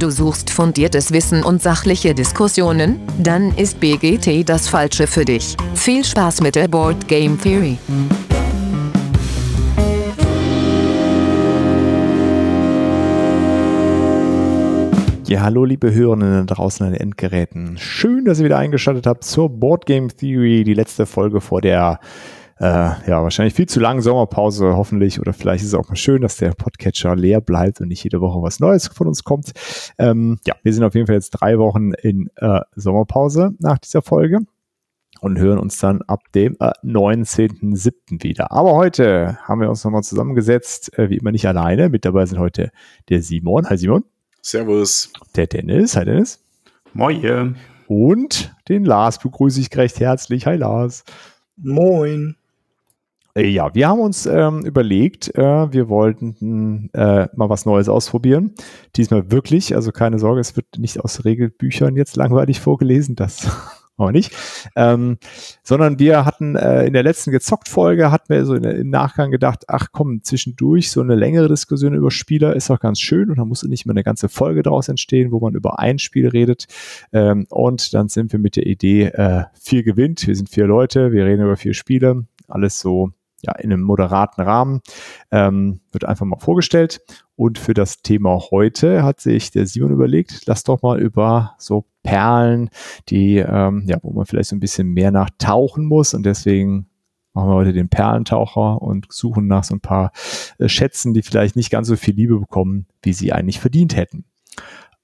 Du suchst fundiertes Wissen und sachliche Diskussionen? Dann ist BGT das Falsche für dich. Viel Spaß mit der Board Game Theory. Ja, hallo liebe Hörerinnen draußen an den Endgeräten. Schön, dass ihr wieder eingeschaltet habt zur Board Game Theory, die letzte Folge vor der äh, ja, wahrscheinlich viel zu langen Sommerpause, hoffentlich. Oder vielleicht ist es auch mal schön, dass der Podcatcher leer bleibt und nicht jede Woche was Neues von uns kommt. Ähm, ja, wir sind auf jeden Fall jetzt drei Wochen in äh, Sommerpause nach dieser Folge und hören uns dann ab dem äh, 19.07. wieder. Aber heute haben wir uns nochmal zusammengesetzt, äh, wie immer nicht alleine. Mit dabei sind heute der Simon. Hi Simon. Servus. Der Dennis. Hi Dennis. Moin. Und den Lars begrüße ich recht herzlich. Hi Lars. Moin. Äh, ja, wir haben uns ähm, überlegt, äh, wir wollten äh, mal was Neues ausprobieren. Diesmal wirklich, also keine Sorge, es wird nicht aus Regelbüchern jetzt langweilig vorgelesen, das aber nicht. Ähm, sondern wir hatten äh, in der letzten Gezockt-Folge, hatten wir so in, im Nachgang gedacht, ach komm, zwischendurch so eine längere Diskussion über Spieler ist auch ganz schön und da muss nicht mehr eine ganze Folge daraus entstehen, wo man über ein Spiel redet. Ähm, und dann sind wir mit der Idee, äh, vier gewinnt, wir sind vier Leute, wir reden über vier Spiele, alles so ja, in einem moderaten Rahmen, ähm, wird einfach mal vorgestellt. Und für das Thema heute hat sich der Simon überlegt, lass doch mal über so Perlen, die, ähm, ja, wo man vielleicht so ein bisschen mehr nach tauchen muss und deswegen machen wir heute den Perlentaucher und suchen nach so ein paar äh, Schätzen, die vielleicht nicht ganz so viel Liebe bekommen, wie sie eigentlich verdient hätten.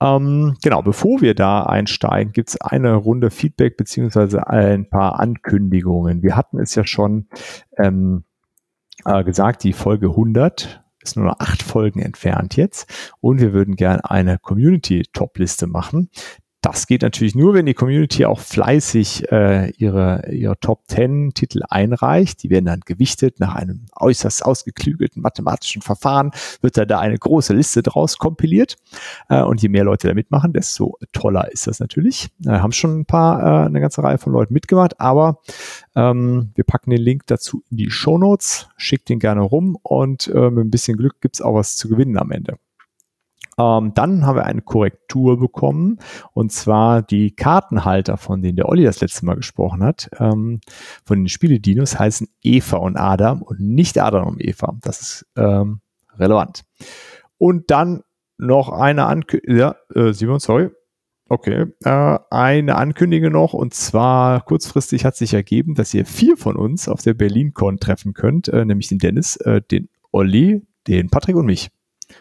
Ähm, genau, bevor wir da einsteigen, gibt es eine Runde Feedback beziehungsweise ein paar Ankündigungen. Wir hatten es ja schon ähm, äh, gesagt, die Folge 100 ist nur noch acht Folgen entfernt jetzt und wir würden gerne eine Community-Top-Liste machen. Das geht natürlich nur, wenn die Community auch fleißig äh, ihre, ihre Top 10 Titel einreicht. Die werden dann gewichtet nach einem äußerst ausgeklügelten mathematischen Verfahren, wird da da eine große Liste draus kompiliert. Äh, und je mehr Leute da mitmachen, desto toller ist das natürlich. Äh, haben schon ein paar, äh, eine ganze Reihe von Leuten mitgemacht, aber ähm, wir packen den Link dazu in die Show Notes, schickt den gerne rum und äh, mit ein bisschen Glück gibt's auch was zu gewinnen am Ende. Ähm, dann haben wir eine Korrektur bekommen und zwar die Kartenhalter, von denen der Olli das letzte Mal gesprochen hat, ähm, von den Spieledinos heißen Eva und Adam und nicht Adam und Eva. Das ist ähm, relevant. Und dann noch eine Ankündigung, ja, äh, Simon, sorry. Okay, äh, eine Ankündigung noch und zwar kurzfristig hat sich ergeben, dass ihr vier von uns auf der BerlinCon treffen könnt, äh, nämlich den Dennis, äh, den Olli, den Patrick und mich.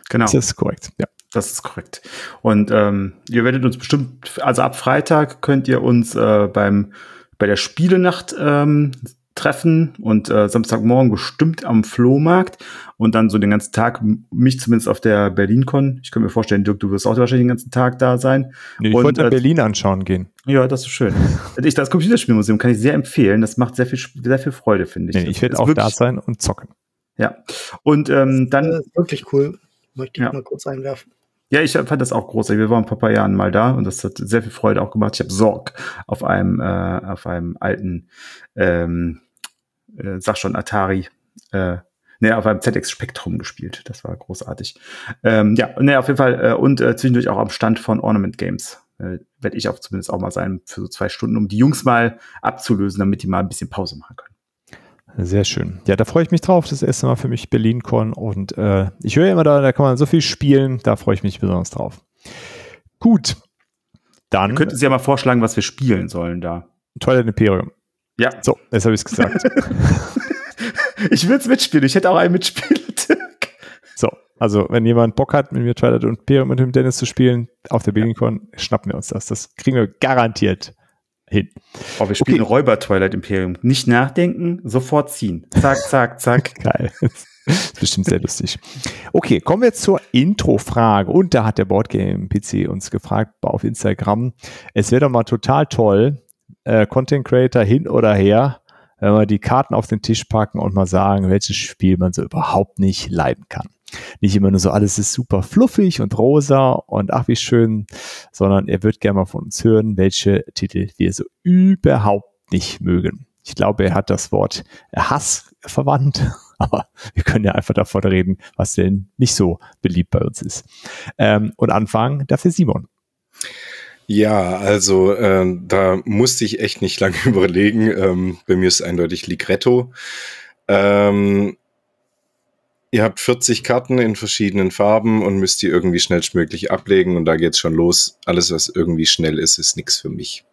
Genau. Ist das korrekt? Ja. Das ist korrekt. Und ähm, ihr werdet uns bestimmt, also ab Freitag könnt ihr uns äh, beim bei der Spielenacht ähm, treffen und äh, Samstagmorgen bestimmt am Flohmarkt und dann so den ganzen Tag, mich zumindest auf der BerlinCon. Ich könnte mir vorstellen, Dirk, du wirst auch wahrscheinlich den ganzen Tag da sein. Nee, ich und, wollte äh, Berlin anschauen gehen. Ja, das ist schön. ich, das Computerspielmuseum kann ich sehr empfehlen. Das macht sehr viel, sehr viel Freude, finde ich. Nee, ich werde auch da sein und zocken. Ja. Und ähm, dann. Das ist wirklich cool. Möchte ich ja. mal kurz einwerfen. Ja, ich fand das auch großartig. Wir waren vor ein paar Jahren mal da und das hat sehr viel Freude auch gemacht. Ich habe Sorg auf einem, äh, auf einem alten, ähm, äh, sag schon, Atari, äh, ne, auf einem ZX Spektrum gespielt. Das war großartig. Ähm, ja, ne, auf jeden Fall äh, und äh, zwischendurch auch am Stand von Ornament Games. Äh, Werde ich auch zumindest auch mal sein für so zwei Stunden, um die Jungs mal abzulösen, damit die mal ein bisschen Pause machen können. Sehr schön. Ja, da freue ich mich drauf. Das erste Mal für mich BerlinCon und äh, ich höre immer da, da kann man so viel spielen. Da freue ich mich besonders drauf. Gut. Dann. Könnten Sie ja mal vorschlagen, was wir spielen sollen da. Twilight Imperium. Ja. So, jetzt habe ich es gesagt. ich will es mitspielen. Ich hätte auch einen mitspielt. so, also wenn jemand Bock hat, mit mir Twilight Imperium und dem Dennis zu spielen, auf der BerlinCon, schnappen wir uns das. Das kriegen wir garantiert hin. Oh, wir spielen okay. Räuber Twilight Imperium. Nicht nachdenken, sofort ziehen. Zack, zack, zack. Geil. Das ist bestimmt sehr lustig. Okay, kommen wir zur Intro-Frage. Und da hat der Boardgame-PC uns gefragt auf Instagram. Es wäre doch mal total toll, äh, Content Creator hin oder her, wenn wir die Karten auf den Tisch packen und mal sagen, welches Spiel man so überhaupt nicht leiden kann nicht immer nur so, alles ist super fluffig und rosa und ach wie schön, sondern er wird gerne mal von uns hören, welche Titel wir so überhaupt nicht mögen. Ich glaube, er hat das Wort Hass verwandt. Aber wir können ja einfach davon reden, was denn nicht so beliebt bei uns ist. Ähm, und anfangen dafür Simon. Ja, also äh, da musste ich echt nicht lange überlegen. Ähm, bei mir ist eindeutig Ligretto. Ähm, ihr habt 40 Karten in verschiedenen Farben und müsst die irgendwie schnellstmöglich ablegen und da geht's schon los. Alles, was irgendwie schnell ist, ist nichts für mich.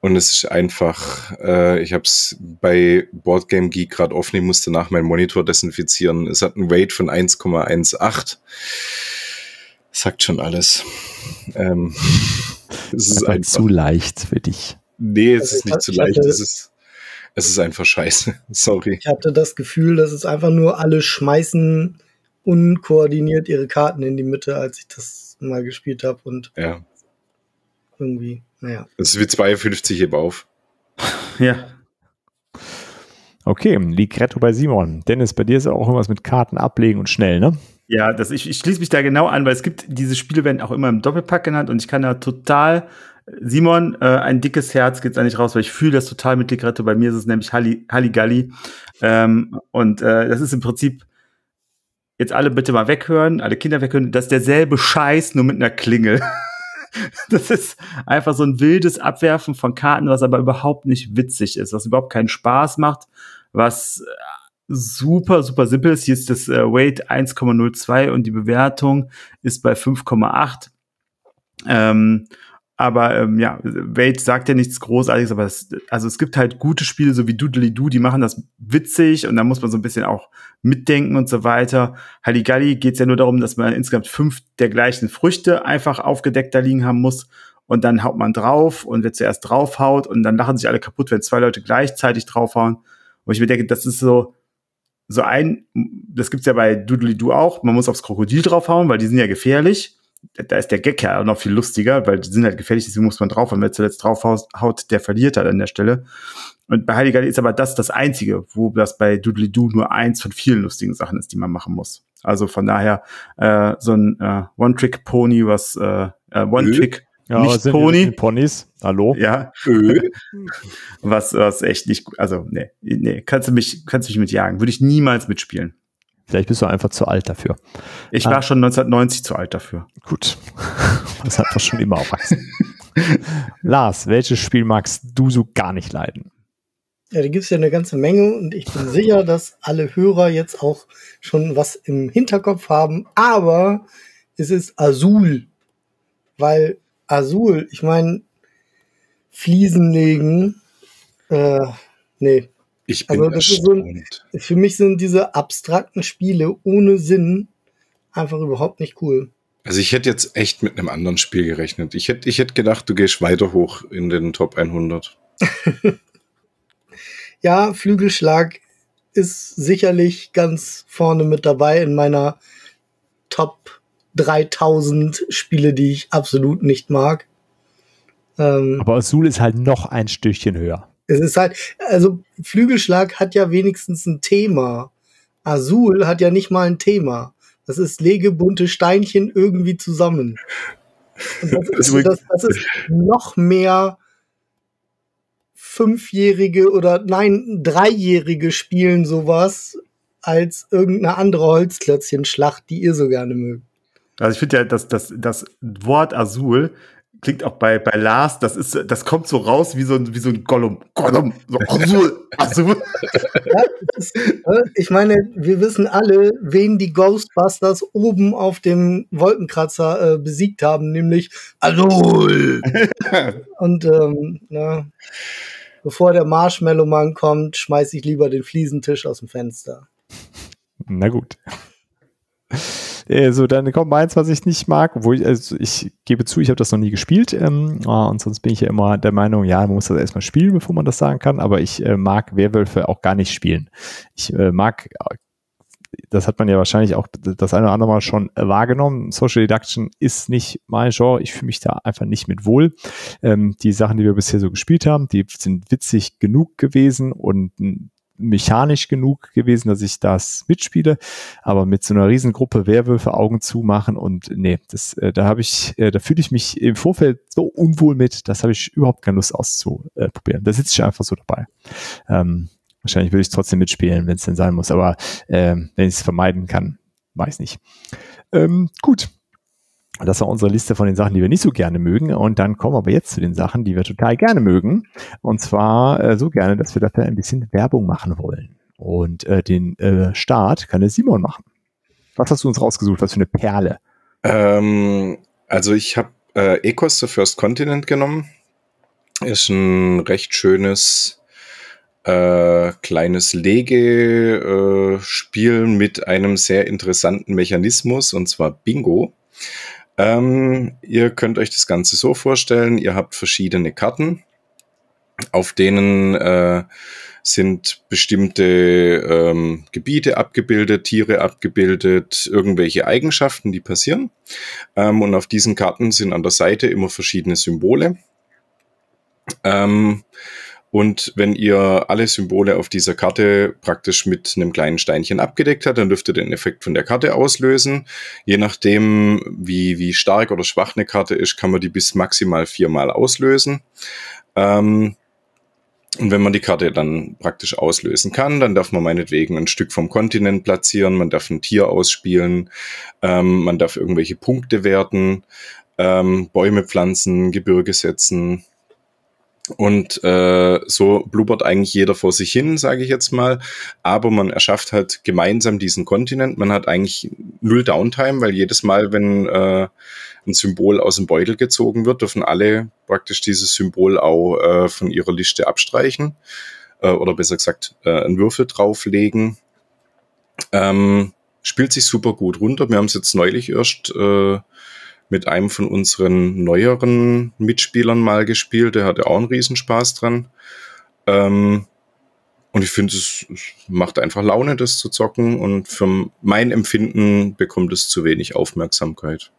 Und es ist einfach, äh, ich habe es bei Boardgame Geek gerade offen, ich musste nach meinem Monitor desinfizieren. Es hat einen Weight von 1,18. Sagt schon alles. Ähm, es ist einfach zu leicht für dich. Nee, es also ist nicht zu leicht. Es ist, es ist einfach scheiße. Sorry. Ich hatte das Gefühl, dass es einfach nur alle schmeißen unkoordiniert ihre Karten in die Mitte, als ich das mal gespielt habe und ja. irgendwie, naja. Das ist wie 52 eben auf. Ja. Okay, Ligretto bei Simon. Dennis, bei dir ist auch irgendwas mit Karten ablegen und schnell, ne? Ja, das, ich, ich schließe mich da genau an, weil es gibt, diese Spiele werden auch immer im Doppelpack genannt und ich kann da total, Simon, äh, ein dickes Herz geht's eigentlich raus, weil ich fühle das total mit Ligretto. Bei mir ist es nämlich Halli, Halligalli. Ähm, und äh, das ist im Prinzip, jetzt alle bitte mal weghören, alle Kinder weghören, das ist derselbe Scheiß, nur mit einer Klingel. das ist einfach so ein wildes Abwerfen von Karten, was aber überhaupt nicht witzig ist, was überhaupt keinen Spaß macht, was super, super simpel ist. Hier ist das äh, Weight 1,02 und die Bewertung ist bei 5,8. Ähm, aber ähm, ja, Wade sagt ja nichts Großartiges, aber es, also es gibt halt gute Spiele, so wie Doodly Doo, die machen das witzig und da muss man so ein bisschen auch mitdenken und so weiter. Halligalli geht es ja nur darum, dass man insgesamt fünf der gleichen Früchte einfach aufgedeckt da liegen haben muss und dann haut man drauf und wer zuerst draufhaut und dann lachen sich alle kaputt, wenn zwei Leute gleichzeitig draufhauen. Und ich mir denke, das ist so, so ein, das gibt's ja bei Doodly Doo auch, man muss aufs Krokodil draufhauen, weil die sind ja gefährlich. Da ist der Gag ja noch viel lustiger, weil die sind halt gefährlich, deswegen muss man draufhauen. Wer zuletzt draufhaut, der verliert halt an der Stelle. Und bei Heiliger ist aber das das Einzige, wo das bei Doodly Doo nur eins von vielen lustigen Sachen ist, die man machen muss. Also von daher äh, so ein äh, One-Trick-Pony, was äh, äh One-Trick ja, nicht sind Pony. Ponys. Hallo? Ja. was, was echt nicht, also, nee, nee, kannst du mich, kannst du mich mitjagen. Würde ich niemals mitspielen. Vielleicht bist du einfach zu alt dafür. Ich ah. war schon 1990 zu alt dafür. Gut. Das hat doch schon immer erwachsen. Lars, welches Spiel magst du so gar nicht leiden? Ja, da gibt es ja eine ganze Menge und ich bin sicher, dass alle Hörer jetzt auch schon was im Hinterkopf haben, aber es ist Azul, weil Azul, ich meine, Fliesen legen, äh, nee. Ich bin also das ist so ein, Für mich sind diese abstrakten Spiele ohne Sinn einfach überhaupt nicht cool. Also ich hätte jetzt echt mit einem anderen Spiel gerechnet. Ich hätte, ich hätte gedacht, du gehst weiter hoch in den Top 100. ja, Flügelschlag ist sicherlich ganz vorne mit dabei in meiner Top 3000 Spiele, die ich absolut nicht mag. Ähm, Aber Azul ist halt noch ein Stückchen höher. Es ist halt, also Flügelschlag hat ja wenigstens ein Thema. Azul hat ja nicht mal ein Thema. Das ist lege bunte Steinchen irgendwie zusammen. Und das, ist, das, das ist noch mehr Fünfjährige oder nein, Dreijährige spielen sowas als irgendeine andere Holzklötzchenschlacht, die ihr so gerne mögt. Also ich finde ja, dass das, das Wort Azul klingt auch bei, bei Lars, das ist, das kommt so raus wie so ein, wie so ein Gollum. Gollum, so Azul, Azul. Ja, ist, ich meine, wir wissen alle, wen die Ghostbusters oben auf dem Wolkenkratzer äh, besiegt haben, nämlich Azul. Und ähm, na, bevor der Marshmallow-Mann kommt, schmeiße ich lieber den Fliesentisch aus dem Fenster. Na gut. Äh, so, dann kommt meins, was ich nicht mag, wo ich, also ich gebe zu, ich habe das noch nie gespielt ähm, ah, und sonst bin ich ja immer der Meinung, ja, man muss das erstmal spielen, bevor man das sagen kann, aber ich äh, mag Werwölfe auch gar nicht spielen. Ich äh, mag das hat man ja wahrscheinlich auch das eine oder andere Mal schon wahrgenommen. Social Deduction ist nicht mein Genre. Ich fühle mich da einfach nicht mit wohl. Ähm, die Sachen, die wir bisher so gespielt haben, die sind witzig genug gewesen und mechanisch genug gewesen, dass ich das mitspiele, aber mit so einer Riesengruppe Werwölfe Augen zumachen und nee, das, äh, da habe ich, äh, da fühle ich mich im Vorfeld so unwohl mit, das habe ich überhaupt keine Lust auszuprobieren. Da sitze ich einfach so dabei. Ähm, Wahrscheinlich würde ich trotzdem mitspielen, wenn es denn sein muss, aber äh, wenn ich es vermeiden kann, weiß nicht. Ähm, gut. Das war unsere Liste von den Sachen, die wir nicht so gerne mögen. Und dann kommen wir aber jetzt zu den Sachen, die wir total gerne mögen. Und zwar äh, so gerne, dass wir dafür ein bisschen Werbung machen wollen. Und äh, den äh, Start kann der Simon machen. Was hast du uns rausgesucht? Was für eine Perle? Ähm, also ich habe äh, Ecos The First Continent genommen. Ist ein recht schönes äh, kleines Legespiel äh, mit einem sehr interessanten Mechanismus, und zwar Bingo. Ähm, ihr könnt euch das Ganze so vorstellen, ihr habt verschiedene Karten, auf denen äh, sind bestimmte ähm, Gebiete abgebildet, Tiere abgebildet, irgendwelche Eigenschaften, die passieren. Ähm, und auf diesen Karten sind an der Seite immer verschiedene Symbole. Ähm, und wenn ihr alle Symbole auf dieser Karte praktisch mit einem kleinen Steinchen abgedeckt habt, dann dürft ihr den Effekt von der Karte auslösen. Je nachdem, wie, wie stark oder schwach eine Karte ist, kann man die bis maximal viermal auslösen. Ähm, und wenn man die Karte dann praktisch auslösen kann, dann darf man meinetwegen ein Stück vom Kontinent platzieren, man darf ein Tier ausspielen, ähm, man darf irgendwelche Punkte werten, ähm, Bäume pflanzen, Gebirge setzen, und äh, so blubbert eigentlich jeder vor sich hin, sage ich jetzt mal. Aber man erschafft halt gemeinsam diesen Kontinent. Man hat eigentlich null Downtime, weil jedes Mal, wenn äh, ein Symbol aus dem Beutel gezogen wird, dürfen alle praktisch dieses Symbol auch äh, von ihrer Liste abstreichen. Äh, oder besser gesagt, äh, einen Würfel drauflegen. Ähm, spielt sich super gut runter. Wir haben es jetzt neulich erst äh, mit einem von unseren neueren Mitspielern mal gespielt. Der hatte auch einen Riesenspaß dran. Ähm, und ich finde, es macht einfach Laune, das zu zocken. Und für mein Empfinden bekommt es zu wenig Aufmerksamkeit.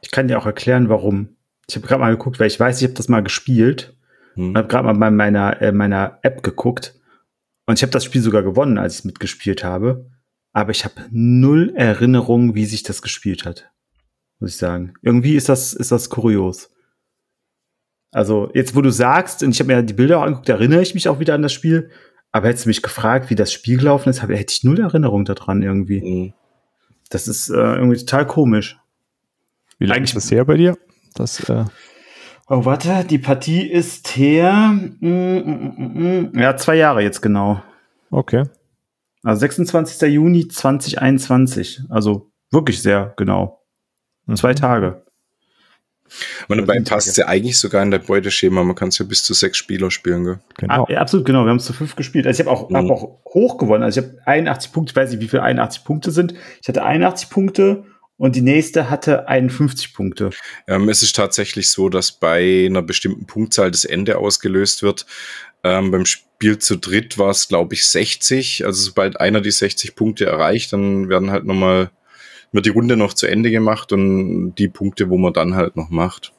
Ich kann dir auch erklären, warum. Ich habe gerade mal geguckt, weil ich weiß, ich habe das mal gespielt. Hm. habe gerade mal bei meiner, äh, meiner App geguckt. Und ich habe das Spiel sogar gewonnen, als ich mitgespielt habe. Aber ich habe null Erinnerung, wie sich das gespielt hat muss ich sagen. Irgendwie ist das, ist das kurios. Also, jetzt, wo du sagst, und ich habe mir die Bilder auch angeguckt, erinnere ich mich auch wieder an das Spiel. Aber hättest du mich gefragt, wie das Spiel gelaufen ist, hätte ich null Erinnerung daran irgendwie. Mhm. Das ist äh, irgendwie total komisch. Wie lange ist das her bei dir? Das, äh oh, warte, die Partie ist her. Mm, mm, mm, mm, ja, zwei Jahre jetzt genau. Okay. Also 26. Juni 2021. Also wirklich sehr genau. Zwei Tage. Und dabei passt es ja eigentlich sogar in der Beuteschema. Man kann es ja bis zu sechs Spieler spielen, gell? Genau. Ah, ja, absolut, genau. Wir haben es zu fünf gespielt. Also ich habe auch, mhm. hab auch hoch gewonnen. Also ich habe 81 Punkte. Ich weiß nicht, wie viele 81 Punkte sind. Ich hatte 81 Punkte und die nächste hatte 51 Punkte. Ähm, es ist tatsächlich so, dass bei einer bestimmten Punktzahl das Ende ausgelöst wird. Ähm, beim Spiel zu dritt war es, glaube ich, 60. Also sobald einer die 60 Punkte erreicht, dann werden halt nochmal wird die Runde noch zu Ende gemacht und die Punkte, wo man dann halt noch macht.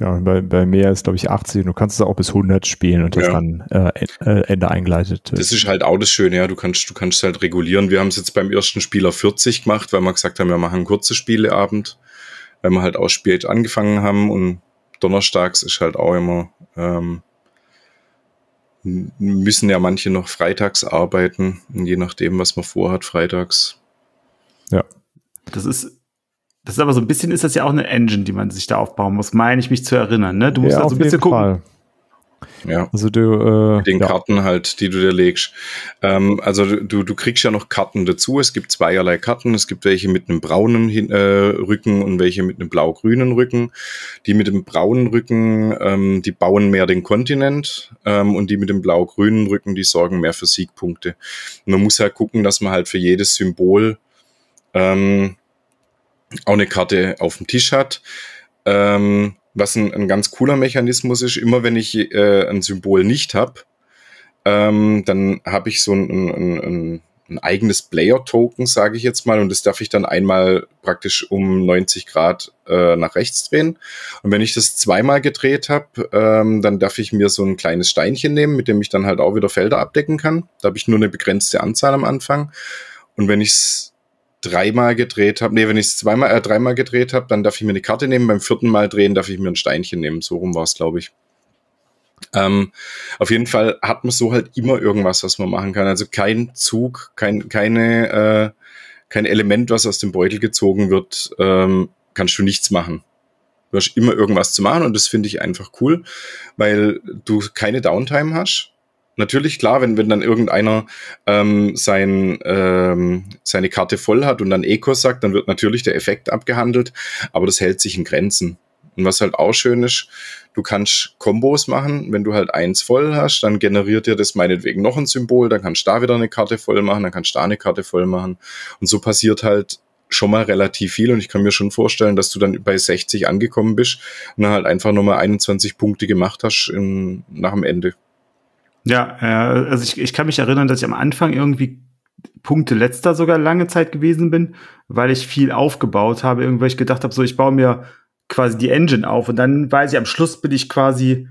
Ja, bei, bei mehr ist, glaube ich, 80 und du kannst es auch bis 100 spielen und das ja. dann äh, äh, Ende eingeleitet. Das ist halt auch das Schöne, ja, du kannst, du kannst halt regulieren. Wir haben es jetzt beim ersten Spieler 40 gemacht, weil wir gesagt haben, wir machen kurzen Spieleabend, weil wir halt auch spät angefangen haben und donnerstags ist halt auch immer, ähm, müssen ja manche noch freitags arbeiten je nachdem, was man vorhat, freitags. Ja. Das ist, das ist aber so ein bisschen, ist das ja auch eine Engine, die man sich da aufbauen muss, meine ich mich zu erinnern. Ne? Du musst ja, also ein bisschen gucken. Fall. Ja. Also du, äh, den ja. Karten halt, die du dir legst. Ähm, also du, du kriegst ja noch Karten dazu. Es gibt zweierlei Karten. Es gibt welche mit einem braunen äh, Rücken und welche mit einem blau-grünen Rücken. Die mit dem braunen Rücken, ähm, die bauen mehr den Kontinent ähm, und die mit dem blau-grünen Rücken, die sorgen mehr für Siegpunkte. Und man muss halt gucken, dass man halt für jedes Symbol ähm, auch eine Karte auf dem Tisch hat. Ähm, was ein, ein, ganz cooler Mechanismus ist, immer wenn ich äh, ein Symbol nicht habe, ähm, dann habe ich so ein, ein, ein, eigenes Player-Token, sage ich jetzt mal, und das darf ich dann einmal praktisch um 90 Grad äh, nach rechts drehen. Und wenn ich das zweimal gedreht habe, ähm, dann darf ich mir so ein kleines Steinchen nehmen, mit dem ich dann halt auch wieder Felder abdecken kann. Da habe ich nur eine begrenzte Anzahl am Anfang. Und wenn ich es dreimal gedreht habe, nee, wenn ich es zweimal, äh, dreimal gedreht habe, dann darf ich mir eine Karte nehmen. Beim vierten Mal drehen darf ich mir ein Steinchen nehmen. So rum war es, glaube ich. Ähm, auf jeden Fall hat man so halt immer irgendwas, was man machen kann. Also kein Zug, kein, keine, äh, kein Element, was aus dem Beutel gezogen wird, ähm, kannst du nichts machen. Du hast immer irgendwas zu machen und das finde ich einfach cool, weil du keine Downtime hast. Natürlich, klar, wenn, wenn dann irgendeiner ähm, sein, ähm, seine Karte voll hat und dann Eco sagt, dann wird natürlich der Effekt abgehandelt, aber das hält sich in Grenzen. Und was halt auch schön ist, du kannst Kombos machen. Wenn du halt eins voll hast, dann generiert dir das meinetwegen noch ein Symbol, dann kannst du da wieder eine Karte voll machen, dann kannst du da eine Karte voll machen. Und so passiert halt schon mal relativ viel und ich kann mir schon vorstellen, dass du dann bei 60 angekommen bist und dann halt einfach nochmal 21 Punkte gemacht hast in, nach dem Ende. Ja, äh, also ich, ich kann mich erinnern, dass ich am Anfang irgendwie Punkte letzter sogar lange Zeit gewesen bin, weil ich viel aufgebaut habe, irgendwie ich gedacht habe, so ich baue mir quasi die Engine auf und dann weiß ich, am Schluss bin ich quasi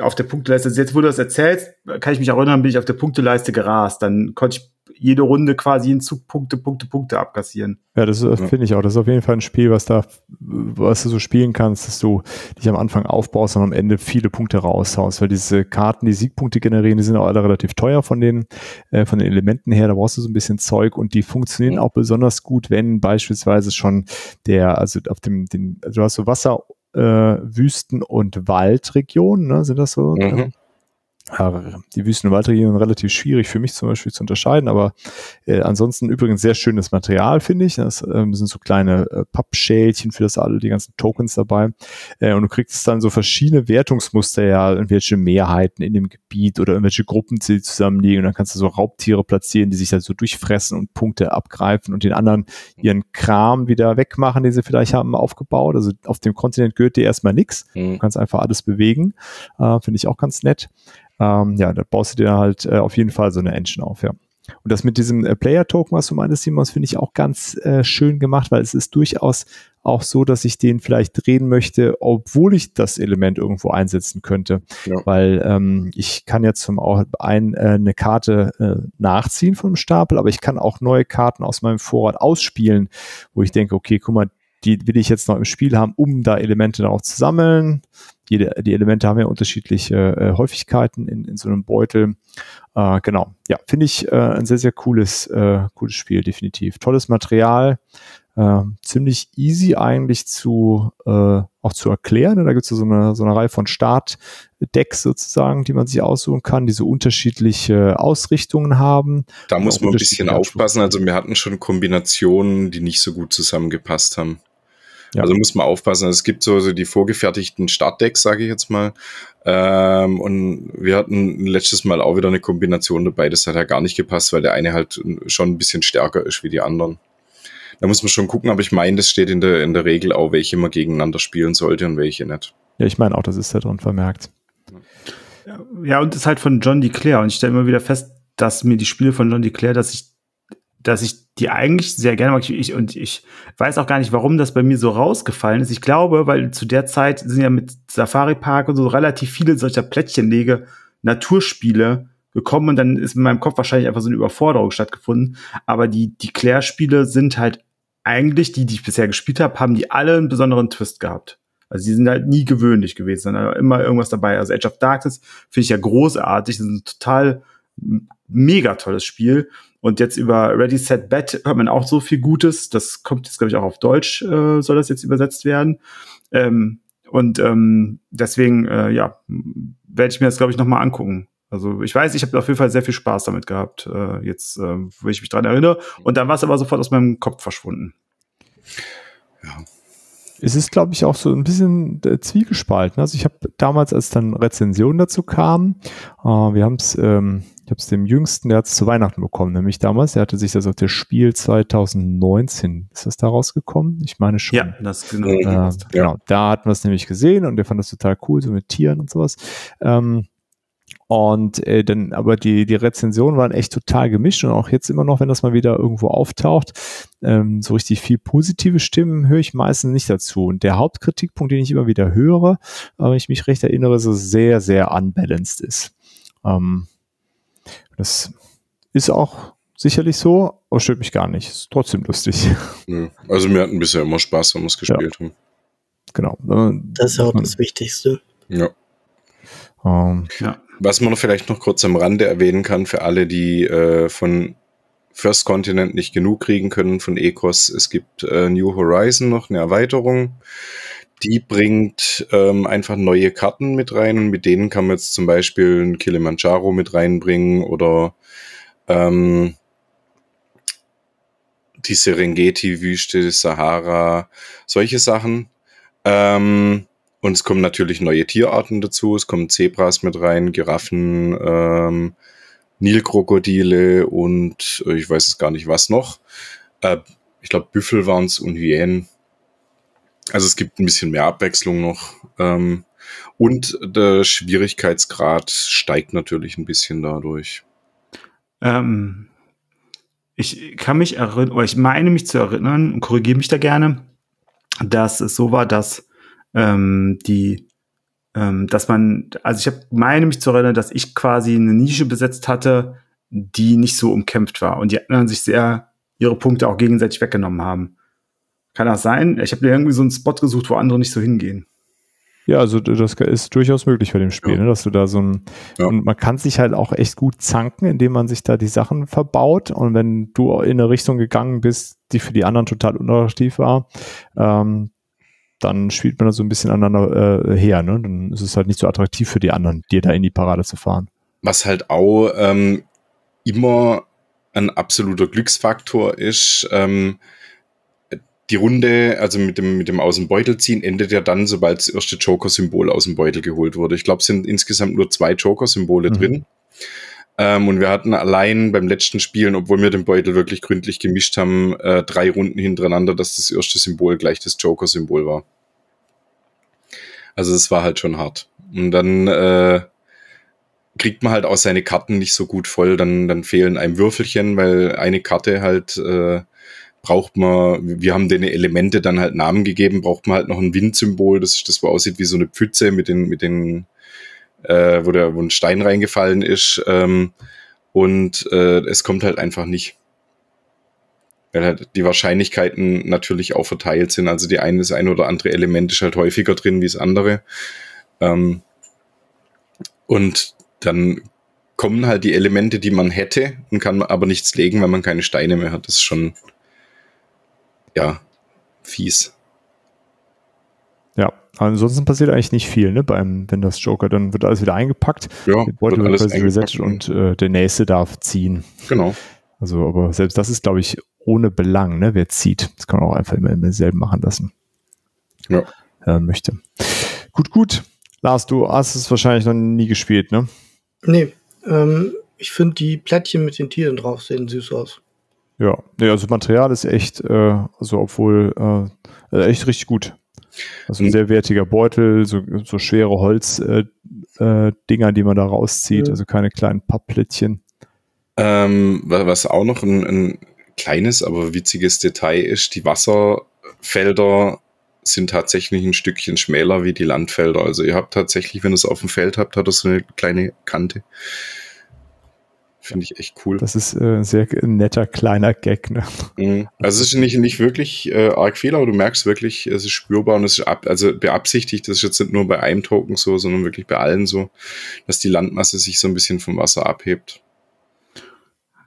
auf der Punkteleiste. Also jetzt, wo du das erzählst, kann ich mich erinnern, bin ich auf der Punkteleiste gerast. Dann konnte ich jede Runde quasi in Zug Punkte, Punkte, Punkte abkassieren. Ja, das ja. finde ich auch. Das ist auf jeden Fall ein Spiel, was da, was du so spielen kannst, dass du dich am Anfang aufbaust und am Ende viele Punkte raushaust, weil diese Karten, die Siegpunkte generieren, die sind auch alle relativ teuer von den, äh, von den Elementen her. Da brauchst du so ein bisschen Zeug und die funktionieren auch besonders gut, wenn beispielsweise schon der, also auf dem, den, also du hast so Wasser, äh, Wüsten- und Waldregionen, ne? sind das so? Mhm die Wüsten- und Waldregionen relativ schwierig für mich zum Beispiel zu unterscheiden, aber äh, ansonsten übrigens sehr schönes Material, finde ich. Das ähm, sind so kleine äh, Pappschälchen für das alle, die ganzen Tokens dabei. Äh, und du kriegst dann so verschiedene Wertungsmuster, ja, irgendwelche Mehrheiten in dem Gebiet oder irgendwelche Gruppen, die zusammenliegen. Und dann kannst du so Raubtiere platzieren, die sich da so durchfressen und Punkte abgreifen und den anderen ihren Kram wieder wegmachen, den sie vielleicht haben aufgebaut. Also auf dem Kontinent gehört dir erstmal nichts. Mhm. Du kannst einfach alles bewegen. Äh, finde ich auch ganz nett ähm, ja, da baust du dir halt äh, auf jeden Fall so eine Engine auf, ja. Und das mit diesem äh, Player-Token, was du meintest, Simons, finde ich auch ganz äh, schön gemacht, weil es ist durchaus auch so, dass ich den vielleicht drehen möchte, obwohl ich das Element irgendwo einsetzen könnte. Ja. Weil ähm, ich kann jetzt zum auch ein, äh, eine Karte äh, nachziehen vom Stapel, aber ich kann auch neue Karten aus meinem Vorrat ausspielen, wo ich denke, okay, guck mal, die will ich jetzt noch im Spiel haben, um da Elemente dann auch zu sammeln jede, die Elemente haben ja unterschiedliche äh, Häufigkeiten in, in so einem Beutel. Äh, genau, ja, finde ich äh, ein sehr, sehr cooles, äh, cooles Spiel, definitiv. Tolles Material, äh, ziemlich easy eigentlich zu äh, auch zu erklären. Da gibt es so eine, so eine Reihe von Startdecks sozusagen, die man sich aussuchen kann, die so unterschiedliche Ausrichtungen haben. Da muss man ein bisschen aufpassen. Also wir hatten schon Kombinationen, die nicht so gut zusammengepasst haben. Ja. Also muss man aufpassen. Also es gibt so, so die vorgefertigten Startdecks, sage ich jetzt mal. Ähm, und wir hatten letztes Mal auch wieder eine Kombination dabei. Das hat ja gar nicht gepasst, weil der eine halt schon ein bisschen stärker ist wie die anderen. Da muss man schon gucken, aber ich meine, das steht in der, in der Regel auch, welche man gegeneinander spielen sollte und welche nicht. Ja, ich meine auch, das ist da drin vermerkt. Ja, und das ist halt von John DeClaire. Und ich stelle immer wieder fest, dass mir die Spiele von John DeClaire, dass ich dass ich die eigentlich sehr gerne mag. Ich, und ich weiß auch gar nicht, warum das bei mir so rausgefallen ist. Ich glaube, weil zu der Zeit sind ja mit Safari Park und so relativ viele solcher Plättchenlege Naturspiele gekommen und dann ist in meinem Kopf wahrscheinlich einfach so eine Überforderung stattgefunden. Aber die, die Claire-Spiele sind halt eigentlich, die, die ich bisher gespielt habe, haben die alle einen besonderen Twist gehabt. Also die sind halt nie gewöhnlich gewesen, sondern immer irgendwas dabei. Also Age of Darkness finde ich ja großartig. Das ist ein total mega tolles Spiel. Und jetzt über Ready Set Bet hört man auch so viel Gutes. Das kommt jetzt, glaube ich, auch auf Deutsch, äh, soll das jetzt übersetzt werden. Ähm, und ähm, deswegen, äh, ja, werde ich mir das, glaube ich, nochmal angucken. Also ich weiß, ich habe auf jeden Fall sehr viel Spaß damit gehabt, äh, jetzt, äh, wo ich mich dran erinnere. Und dann war es aber sofort aus meinem Kopf verschwunden. Ja. Es ist, glaube ich, auch so ein bisschen äh, zwiegespalten. Also ich habe damals, als dann Rezensionen dazu kamen, äh, wir haben es ähm, ich habe es dem Jüngsten, der hat es zu Weihnachten bekommen, nämlich damals. Der hatte sich das auf das Spiel 2019, ist das da rausgekommen? Ich meine schon. Ja, das genau. Äh, genau. Da hatten wir es nämlich gesehen und der fand das total cool, so mit Tieren und sowas. Ähm, und äh, dann, aber die, die Rezensionen waren echt total gemischt und auch jetzt immer noch, wenn das mal wieder irgendwo auftaucht, ähm, so richtig viel positive Stimmen höre ich meistens nicht dazu. Und der Hauptkritikpunkt, den ich immer wieder höre, wenn ich mich recht erinnere, ist, dass es sehr, sehr unbalanced ist. Ähm, das ist auch sicherlich so, aber stört mich gar nicht. Ist trotzdem lustig. Ja, also wir hatten bisher immer Spaß, wenn wir es gespielt ja. haben. Genau. Das ist auch das Wichtigste. Ja. Ähm, ja. Was man vielleicht noch kurz am Rande erwähnen kann für alle, die äh, von First Continent nicht genug kriegen können von Ecos, es gibt äh, New Horizon noch eine Erweiterung. Die bringt ähm, einfach neue Karten mit rein und mit denen kann man jetzt zum Beispiel ein Kilimanjaro mit reinbringen oder ähm, die Serengeti-Wüste, Sahara, solche Sachen. Ähm, und es kommen natürlich neue Tierarten dazu. Es kommen Zebras mit rein, Giraffen, ähm, Nilkrokodile und äh, ich weiß es gar nicht was noch. Äh, ich glaube, Büffel waren es und Hyänen. Also es gibt ein bisschen mehr Abwechslung noch. Ähm, und der Schwierigkeitsgrad steigt natürlich ein bisschen dadurch. Ähm, ich kann mich erinnern, oder ich meine mich zu erinnern und korrigiere mich da gerne, dass es so war, dass ähm, die, ähm, dass man, also ich habe meine mich zu erinnern, dass ich quasi eine Nische besetzt hatte, die nicht so umkämpft war und die anderen sich sehr ihre Punkte auch gegenseitig weggenommen haben. Kann das sein? Ich habe irgendwie so einen Spot gesucht, wo andere nicht so hingehen. Ja, also das ist durchaus möglich bei dem Spiel, ja. ne, dass du da so ein ja. und man kann sich halt auch echt gut zanken, indem man sich da die Sachen verbaut und wenn du in eine Richtung gegangen bist, die für die anderen total unattraktiv war, ähm, dann spielt man da so ein bisschen aneinander äh, her, ne? Dann ist es halt nicht so attraktiv für die anderen, dir da in die Parade zu fahren. Was halt auch ähm, immer ein absoluter Glücksfaktor ist, ähm, die Runde, also mit dem, mit dem aus dem Beutel ziehen, endet ja dann, sobald das erste Joker-Symbol aus dem Beutel geholt wurde. Ich glaube, es sind insgesamt nur zwei Joker-Symbole mhm. drin. Ähm, und wir hatten allein beim letzten Spielen, obwohl wir den Beutel wirklich gründlich gemischt haben, äh, drei Runden hintereinander, dass das erste Symbol gleich das Joker-Symbol war. Also es war halt schon hart. Und dann äh, kriegt man halt auch seine Karten nicht so gut voll, dann, dann fehlen einem Würfelchen, weil eine Karte halt äh, braucht man, wir haben den Elemente dann halt Namen gegeben, braucht man halt noch ein Windsymbol, das ist das, wo aussieht wie so eine Pfütze mit den, mit den, äh, wo der, wo ein Stein reingefallen ist. Ähm, und äh, es kommt halt einfach nicht. Weil halt die Wahrscheinlichkeiten natürlich auch verteilt sind. Also die eine, das eine oder andere Element ist halt häufiger drin wie das andere. Ähm, und dann kommen halt die Elemente, die man hätte und kann aber nichts legen, weil man keine Steine mehr hat. Das ist schon, ja, fies. Ja, ansonsten passiert eigentlich nicht viel, ne? Beim, wenn das Joker, dann wird alles wieder eingepackt, ja, der Beutel wird quasi resettet und äh, der nächste darf ziehen. Genau. Also, aber selbst das ist, glaube ich, ohne Belang, ne? Wer zieht. Das kann man auch einfach immer, immer selber machen lassen. Ja. Äh, möchte. Gut, gut. Lars, du hast es wahrscheinlich noch nie gespielt, ne? Nee. Ähm, ich finde die Plättchen mit den Tieren drauf sehen süß aus. Ja, nee, also Material ist echt, äh, also obwohl äh, äh, echt richtig gut. Also ein mhm. sehr wertiger Beutel, so, so schwere Holzdinger, äh, äh, die man da rauszieht, also keine kleinen Pappplättchen. Ähm, was auch noch ein, ein kleines, aber witziges Detail ist, die Wasserfelder sind tatsächlich ein Stückchen schmäler wie die Landfelder. Also ihr habt tatsächlich, wenn ihr es auf dem Feld habt, hat das so eine kleine Kante. Finde ich echt cool. Das ist äh, ein sehr netter kleiner Gag. Ne? Mhm. Also es ist nicht, nicht wirklich äh, arg viel, aber du merkst wirklich, es ist spürbar und es ist ab, also beabsichtigt, das ist jetzt nicht nur bei einem Token so, sondern wirklich bei allen so, dass die Landmasse sich so ein bisschen vom Wasser abhebt.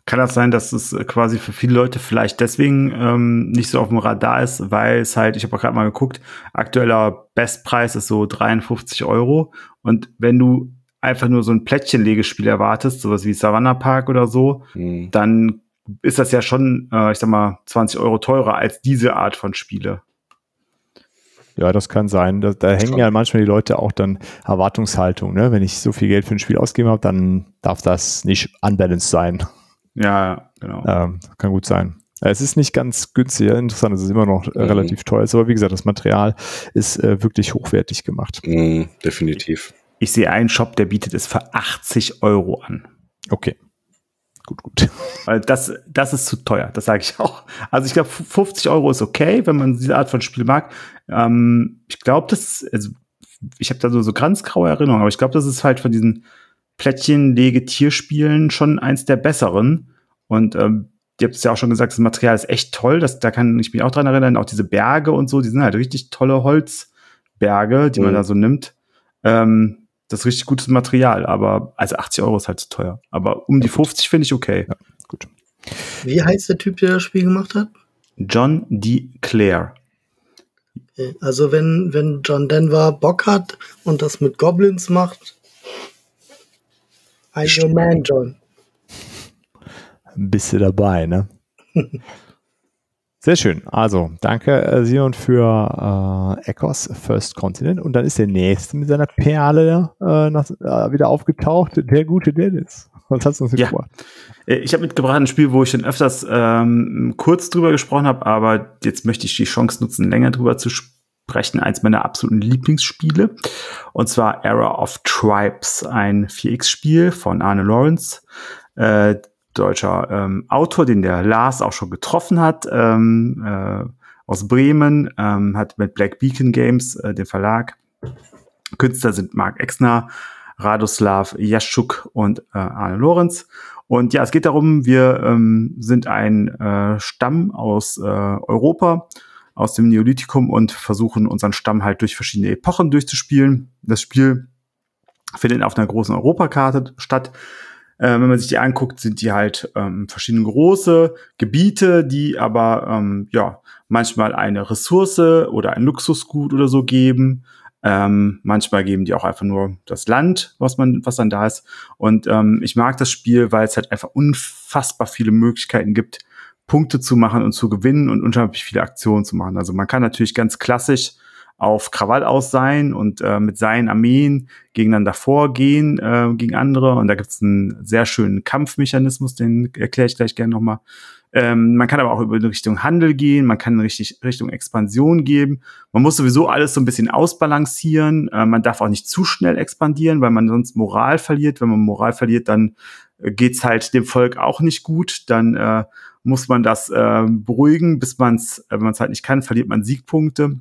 Kann das sein, dass es quasi für viele Leute vielleicht deswegen ähm, nicht so auf dem Radar ist, weil es halt, ich habe auch gerade mal geguckt, aktueller Bestpreis ist so 53 Euro. Und wenn du einfach nur so ein Plättchenlegespiel erwartest, sowas wie Savannah Park oder so, mhm. dann ist das ja schon, äh, ich sag mal, 20 Euro teurer als diese Art von Spiele. Ja, das kann sein. Da, da hängen ja manchmal die Leute auch dann Erwartungshaltung. Ne? Wenn ich so viel Geld für ein Spiel ausgegeben habe, dann darf das nicht unbalanced sein. Ja, genau. Ähm, kann gut sein. Es ist nicht ganz günstig, interessant, es ist immer noch äh, mhm. relativ teuer. Aber wie gesagt, das Material ist äh, wirklich hochwertig gemacht. Mhm, definitiv. Ich sehe einen Shop, der bietet es für 80 Euro an. Okay. Gut, gut. Weil das, das ist zu teuer, das sage ich auch. Also ich glaube, 50 Euro ist okay, wenn man diese Art von Spiel mag. Ähm, ich glaube, das ist, also ich habe da so, so ganz graue Erinnerungen, aber ich glaube, das ist halt von diesen Plättchen-Lege-Tierspielen schon eins der besseren. Und ähm, ihr habt es ja auch schon gesagt, das Material ist echt toll. Das, da kann ich mich auch dran erinnern. Auch diese Berge und so, die sind halt richtig tolle Holzberge, die mhm. man da so nimmt. Ähm, das ist richtig gutes Material, aber also 80 Euro ist halt zu teuer. Aber um die 50 finde ich okay. Ja, gut. Wie heißt der Typ, der das Spiel gemacht hat? John D. Clare. Also wenn, wenn John Denver Bock hat und das mit Goblins macht, I'm your man, John. Bist du dabei, ne? Sehr schön. Also, danke, äh, Sion, für äh, Echos First Continent. Und dann ist der nächste mit seiner Perle äh, nach, äh, wieder aufgetaucht, der gute Dennis. Was hast du uns mitgebracht? Ja. Äh, ich habe mitgebracht ein Spiel, wo ich schon öfters ähm, kurz drüber gesprochen habe, aber jetzt möchte ich die Chance nutzen, länger drüber zu sprechen. Eins meiner absoluten Lieblingsspiele. Und zwar Era of Tribes, ein 4X-Spiel von Arne Lawrence. Äh, deutscher ähm, Autor, den der Lars auch schon getroffen hat, ähm, äh, aus Bremen, ähm, hat mit Black Beacon Games, äh, den Verlag. Künstler sind Mark Exner, Radoslav Jaschuk und äh, Arne Lorenz. Und ja, es geht darum, wir ähm, sind ein äh, Stamm aus äh, Europa, aus dem Neolithikum und versuchen unseren Stamm halt durch verschiedene Epochen durchzuspielen. Das Spiel findet auf einer großen Europakarte statt. Äh, wenn man sich die anguckt, sind die halt ähm, verschiedene große Gebiete, die aber ähm, ja manchmal eine Ressource oder ein Luxusgut oder so geben. Ähm, manchmal geben die auch einfach nur das Land, was man, was dann da ist. Und ähm, ich mag das Spiel, weil es halt einfach unfassbar viele Möglichkeiten gibt, Punkte zu machen und zu gewinnen und unglaublich viele Aktionen zu machen. Also man kann natürlich ganz klassisch auf Krawall aus sein und äh, mit seinen Armeen gegeneinander vorgehen äh, gegen andere. Und da gibt es einen sehr schönen Kampfmechanismus, den erkläre ich gleich gerne nochmal. Ähm, man kann aber auch über Richtung Handel gehen, man kann richtig Richtung Expansion gehen. Man muss sowieso alles so ein bisschen ausbalancieren. Äh, man darf auch nicht zu schnell expandieren, weil man sonst Moral verliert. Wenn man Moral verliert, dann äh, geht's halt dem Volk auch nicht gut. Dann äh, muss man das äh, beruhigen, bis man es, äh, wenn man es halt nicht kann, verliert man Siegpunkte.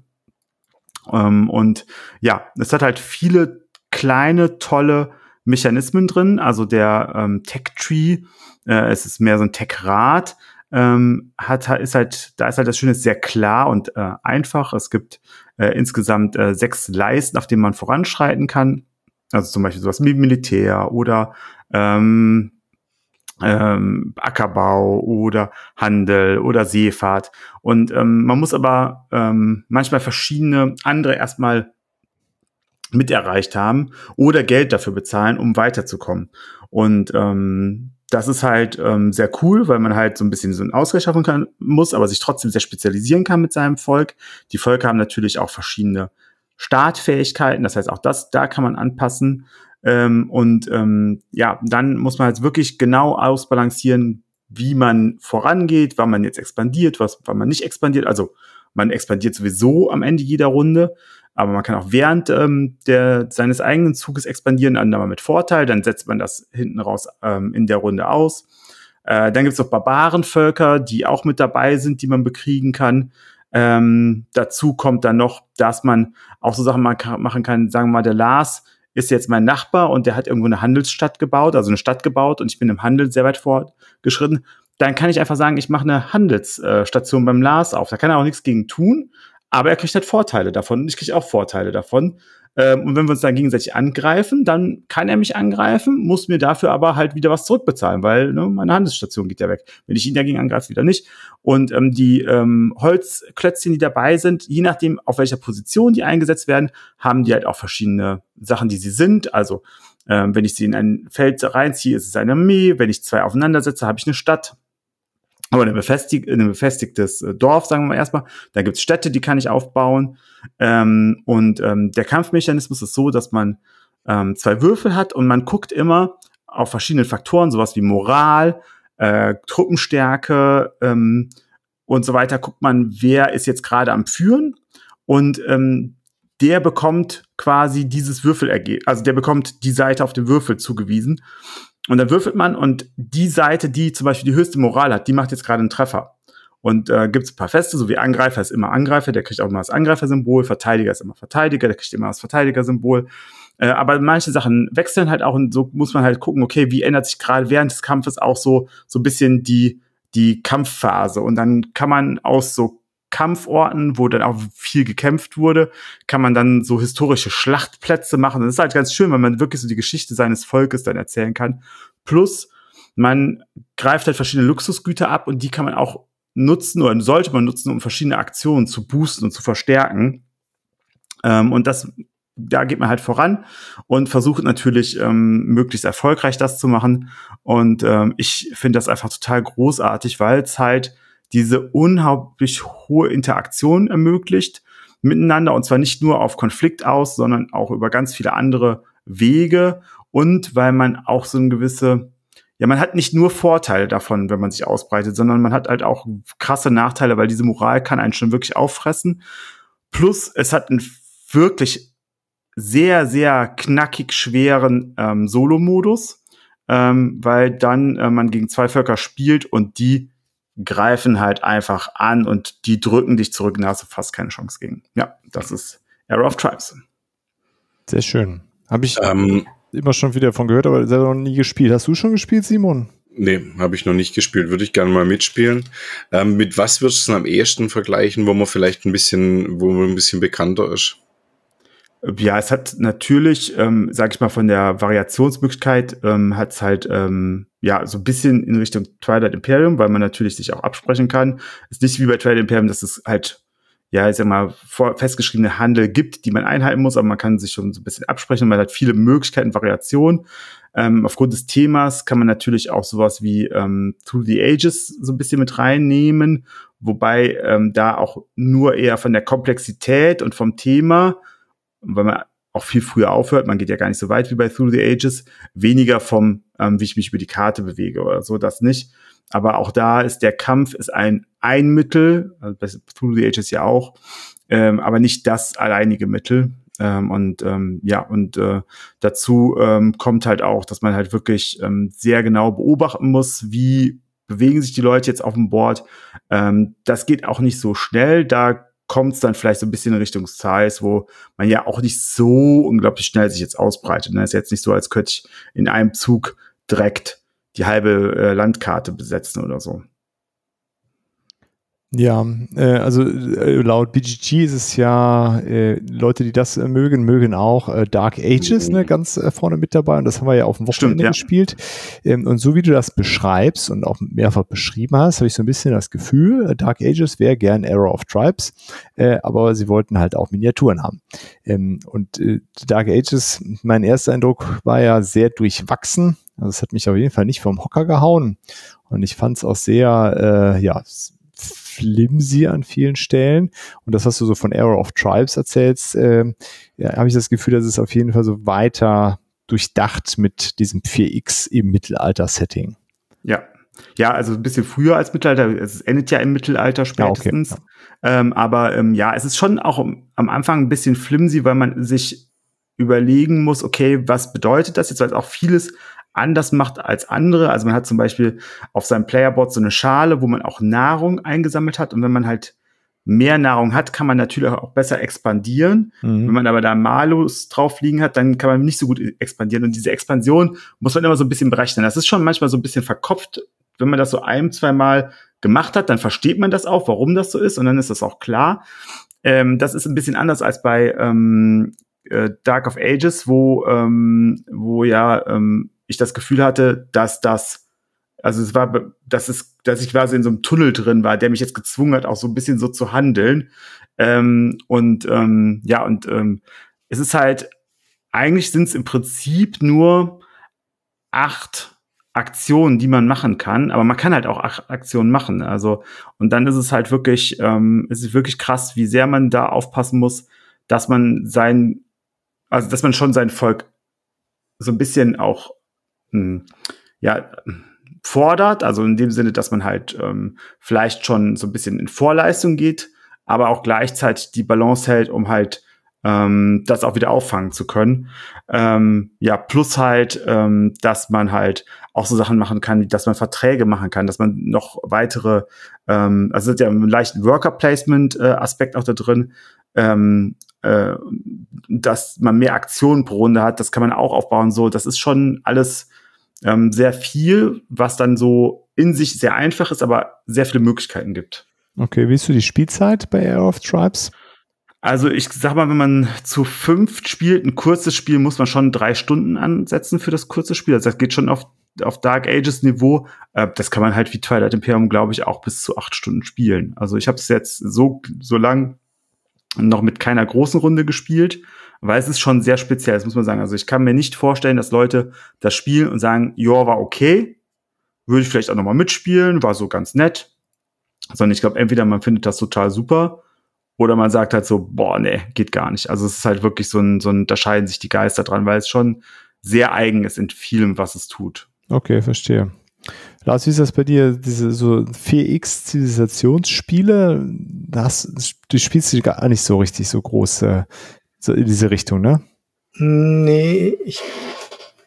Ähm, und ja, es hat halt viele kleine, tolle Mechanismen drin. Also der ähm, Tech-Tree, äh, es ist mehr so ein Tech-Rad, ähm, hat, ist halt, da ist halt das Schöne, sehr klar und äh, einfach. Es gibt äh, insgesamt äh, sechs Leisten, auf denen man voranschreiten kann. Also zum Beispiel sowas wie Militär oder ähm, ähm, Ackerbau oder Handel oder Seefahrt. Und ähm, man muss aber ähm, manchmal verschiedene andere erstmal mit erreicht haben oder Geld dafür bezahlen, um weiterzukommen. Und ähm, das ist halt ähm, sehr cool, weil man halt so ein bisschen so ein Ausgleich schaffen kann, muss, aber sich trotzdem sehr spezialisieren kann mit seinem Volk. Die Völker haben natürlich auch verschiedene Startfähigkeiten, das heißt auch das, da kann man anpassen. Ähm, und ähm, ja, dann muss man halt wirklich genau ausbalancieren, wie man vorangeht, wann man jetzt expandiert, was, wann man nicht expandiert. Also man expandiert sowieso am Ende jeder Runde, aber man kann auch während ähm, der, seines eigenen Zuges expandieren, dann aber mit Vorteil, dann setzt man das hinten raus ähm, in der Runde aus. Äh, dann gibt's noch Barbarenvölker, die auch mit dabei sind, die man bekriegen kann. Ähm, dazu kommt dann noch, dass man auch so Sachen machen kann, sagen wir mal, der Lars ist jetzt mein Nachbar und der hat irgendwo eine Handelsstadt gebaut, also eine Stadt gebaut und ich bin im Handel sehr weit fortgeschritten, dann kann ich einfach sagen, ich mache eine Handelsstation beim Lars auf. Da kann er auch nichts gegen tun, aber er kriegt halt Vorteile davon und ich kriege auch Vorteile davon. Ähm, und wenn wir uns dann gegenseitig angreifen, dann kann er mich angreifen, muss mir dafür aber halt wieder was zurückbezahlen, weil ne, meine Handelsstation geht ja weg. Wenn ich ihn dagegen angreife, wieder nicht. Und ähm, die ähm, Holzklötzchen, die dabei sind, je nachdem, auf welcher Position die eingesetzt werden, haben die halt auch verschiedene Sachen, die sie sind. Also ähm, wenn ich sie in ein Feld reinziehe, ist es eine Armee. Wenn ich zwei aufeinandersetze, habe ich eine Stadt aber ein, befestigt, ein befestigtes äh, Dorf, sagen wir mal erstmal. Da gibt's Städte, die kann ich aufbauen. Ähm, und ähm, der Kampfmechanismus ist so, dass man ähm, zwei Würfel hat und man guckt immer auf verschiedene Faktoren, sowas wie Moral, äh, Truppenstärke ähm, und so weiter, guckt man, wer ist jetzt gerade am Führen. Und ähm, der bekommt quasi dieses Würfelergebnis, also der bekommt die Seite auf dem Würfel zugewiesen. Und dann würfelt man und die Seite, die zum Beispiel die höchste Moral hat, die macht jetzt gerade einen Treffer. Und äh, gibt es ein paar Feste, so wie Angreifer ist immer Angreifer, der kriegt auch immer das Angreifersymbol, Verteidiger ist immer Verteidiger, der kriegt immer das Verteidigersymbol. Äh, aber manche Sachen wechseln halt auch und so muss man halt gucken, okay, wie ändert sich gerade während des Kampfes auch so, so ein bisschen die, die Kampfphase. Und dann kann man aus so Kampforten, wo dann auch viel gekämpft wurde, kann man dann so historische Schlachtplätze machen. Das ist halt ganz schön, wenn man wirklich so die Geschichte seines Volkes dann erzählen kann. Plus, man greift halt verschiedene Luxusgüter ab und die kann man auch nutzen oder sollte man nutzen, um verschiedene Aktionen zu boosten und zu verstärken. Ähm, und das, da geht man halt voran und versucht natürlich ähm, möglichst erfolgreich das zu machen. Und ähm, ich finde das einfach total großartig, weil es halt diese unheimlich hohe Interaktion ermöglicht miteinander und zwar nicht nur auf Konflikt aus, sondern auch über ganz viele andere Wege und weil man auch so eine gewisse ja, man hat nicht nur Vorteile davon, wenn man sich ausbreitet, sondern man hat halt auch krasse Nachteile, weil diese Moral kann einen schon wirklich auffressen. Plus, es hat einen wirklich sehr, sehr knackig schweren ähm, Solo-Modus, ähm, weil dann äh, man gegen zwei Völker spielt und die greifen halt einfach an und die drücken dich zurück und da hast du fast keine Chance gegen. Ja, das ist Era of Tribes. Sehr schön. Habe ich ähm, immer schon wieder von gehört, aber selber noch nie gespielt. Hast du schon gespielt, Simon? Nee, habe ich noch nicht gespielt. Würde ich gerne mal mitspielen. Ähm, mit was würdest du es am ehesten vergleichen, wo man vielleicht ein bisschen, wo man ein bisschen bekannter ist? Ja, es hat natürlich, ähm, sag ich mal, von der Variationsmöglichkeit ähm, hat es halt ähm, ja so ein bisschen in Richtung Twilight Imperium, weil man natürlich sich auch absprechen kann. Ist nicht wie bei Twilight Imperium, dass es halt ja, ich sag mal, vor, festgeschriebene Handel gibt, die man einhalten muss, aber man kann sich schon so ein bisschen absprechen man hat viele Möglichkeiten, Variationen. Ähm, aufgrund des Themas kann man natürlich auch sowas wie ähm, Through the Ages so ein bisschen mit reinnehmen, wobei ähm, da auch nur eher von der Komplexität und vom Thema, weil man auch viel früher aufhört, man geht ja gar nicht so weit wie bei Through the Ages, weniger vom, ähm, wie ich mich über die Karte bewege oder so, das nicht. Aber auch da ist der Kampf ist ein ein Mittel, also bei Through the Ages ja auch, ähm, aber nicht das alleinige Mittel. Ähm, und ähm, ja, und äh, dazu ähm, kommt halt auch, dass man halt wirklich ähm, sehr genau beobachten muss, wie bewegen sich die Leute jetzt auf dem Board. Ähm, das geht auch nicht so schnell. Da kommt es dann vielleicht so ein bisschen in Richtung Size, wo man ja auch nicht so unglaublich schnell sich jetzt ausbreitet. Ne? Ist jetzt nicht so, als könnte ich in einem Zug direkt die halbe äh, Landkarte besetzen oder so. Ja, äh, also äh, laut BGG ist es ja, äh, Leute, die das äh, mögen, mögen auch äh, Dark Ages ne, ganz äh, vorne mit dabei und das haben wir ja auf dem Wochenende Stimmt, ja. gespielt. Ähm, und so wie du das beschreibst und auch mehrfach beschrieben hast, habe ich so ein bisschen das Gefühl, Dark Ages wäre gern Era of Tribes, aber sie wollten halt auch Miniaturen haben. Ähm, und Dark Ages, mein erster Eindruck war ja sehr durchwachsen. Also es hat mich auf jeden Fall nicht vom Hocker gehauen. Und ich fand es auch sehr, ja, flimsy an vielen Stellen. Und das, was du so von Error of Tribes erzählst, äh, ja, habe ich das Gefühl, dass es auf jeden Fall so weiter durchdacht mit diesem 4X im Mittelalter-Setting. Ja. Ja, also ein bisschen früher als Mittelalter. Es endet ja im Mittelalter spätestens. Ja, okay. ja. Ähm, aber ähm, ja, es ist schon auch am Anfang ein bisschen flimsy, weil man sich überlegen muss, okay, was bedeutet das jetzt, weil es auch vieles anders macht als andere. Also man hat zum Beispiel auf seinem Playerboard so eine Schale, wo man auch Nahrung eingesammelt hat. Und wenn man halt mehr Nahrung hat, kann man natürlich auch besser expandieren. Mhm. Wenn man aber da Malus drauf liegen hat, dann kann man nicht so gut expandieren. Und diese Expansion muss man immer so ein bisschen berechnen. Das ist schon manchmal so ein bisschen verkopft. Wenn man das so ein, zwei Mal gemacht hat, dann versteht man das auch, warum das so ist. Und dann ist das auch klar. Ähm, das ist ein bisschen anders als bei ähm, äh, Dark of Ages, wo, ähm, wo ja ähm, ich das Gefühl hatte, dass das, also es war, dass es, dass ich quasi in so einem Tunnel drin war, der mich jetzt gezwungen hat, auch so ein bisschen so zu handeln. Ähm, und ähm, ja, und ähm, es ist halt, eigentlich sind es im Prinzip nur acht Aktionen, die man machen kann, aber man kann halt auch acht Aktionen machen. Also, und dann ist es halt wirklich, ähm, es ist wirklich krass, wie sehr man da aufpassen muss, dass man sein, also dass man schon sein Volk so ein bisschen auch hm, ja, fordert, also in dem Sinne, dass man halt ähm, vielleicht schon so ein bisschen in Vorleistung geht, aber auch gleichzeitig die Balance hält, um halt ähm, das auch wieder auffangen zu können. Ähm, ja, plus halt, ähm, dass man halt auch so Sachen machen kann, dass man Verträge machen kann, dass man noch weitere, ähm, also ist ja einen leichten Worker-Placement-Aspekt äh, auch da drin, ähm, äh, dass man mehr Aktionen pro Runde hat, das kann man auch aufbauen. So, das ist schon alles ähm, sehr viel, was dann so in sich sehr einfach ist, aber sehr viele Möglichkeiten gibt. Okay, wie ist du die Spielzeit bei Air of Tribes? Also ich sag mal, wenn man zu fünft spielt, ein kurzes Spiel, muss man schon drei Stunden ansetzen für das kurze Spiel. Also das geht schon auf, auf Dark Ages Niveau. Äh, das kann man halt wie Twilight Imperium, glaube ich, auch bis zu acht Stunden spielen. Also ich habe es jetzt so, so lang noch mit keiner großen Runde gespielt, weil es ist schon sehr speziell, das muss man sagen. Also ich kann mir nicht vorstellen, dass Leute das spielen und sagen, ja, war okay, würde ich vielleicht auch noch mal mitspielen, war so ganz nett. Sondern ich glaube, entweder man findet das total super oder man sagt halt so, boah, nee, geht gar nicht. Also es ist halt wirklich so ein, so ein, da scheiden sich die Geister dran, weil es schon sehr eigen ist in vielem, was es tut. Okay, verstehe. Lars, wie ist das bei dir? Diese so 4X-Zivilisationsspiele, du spielst du gar nicht so richtig so groß äh, so in diese Richtung, ne? Nee, ich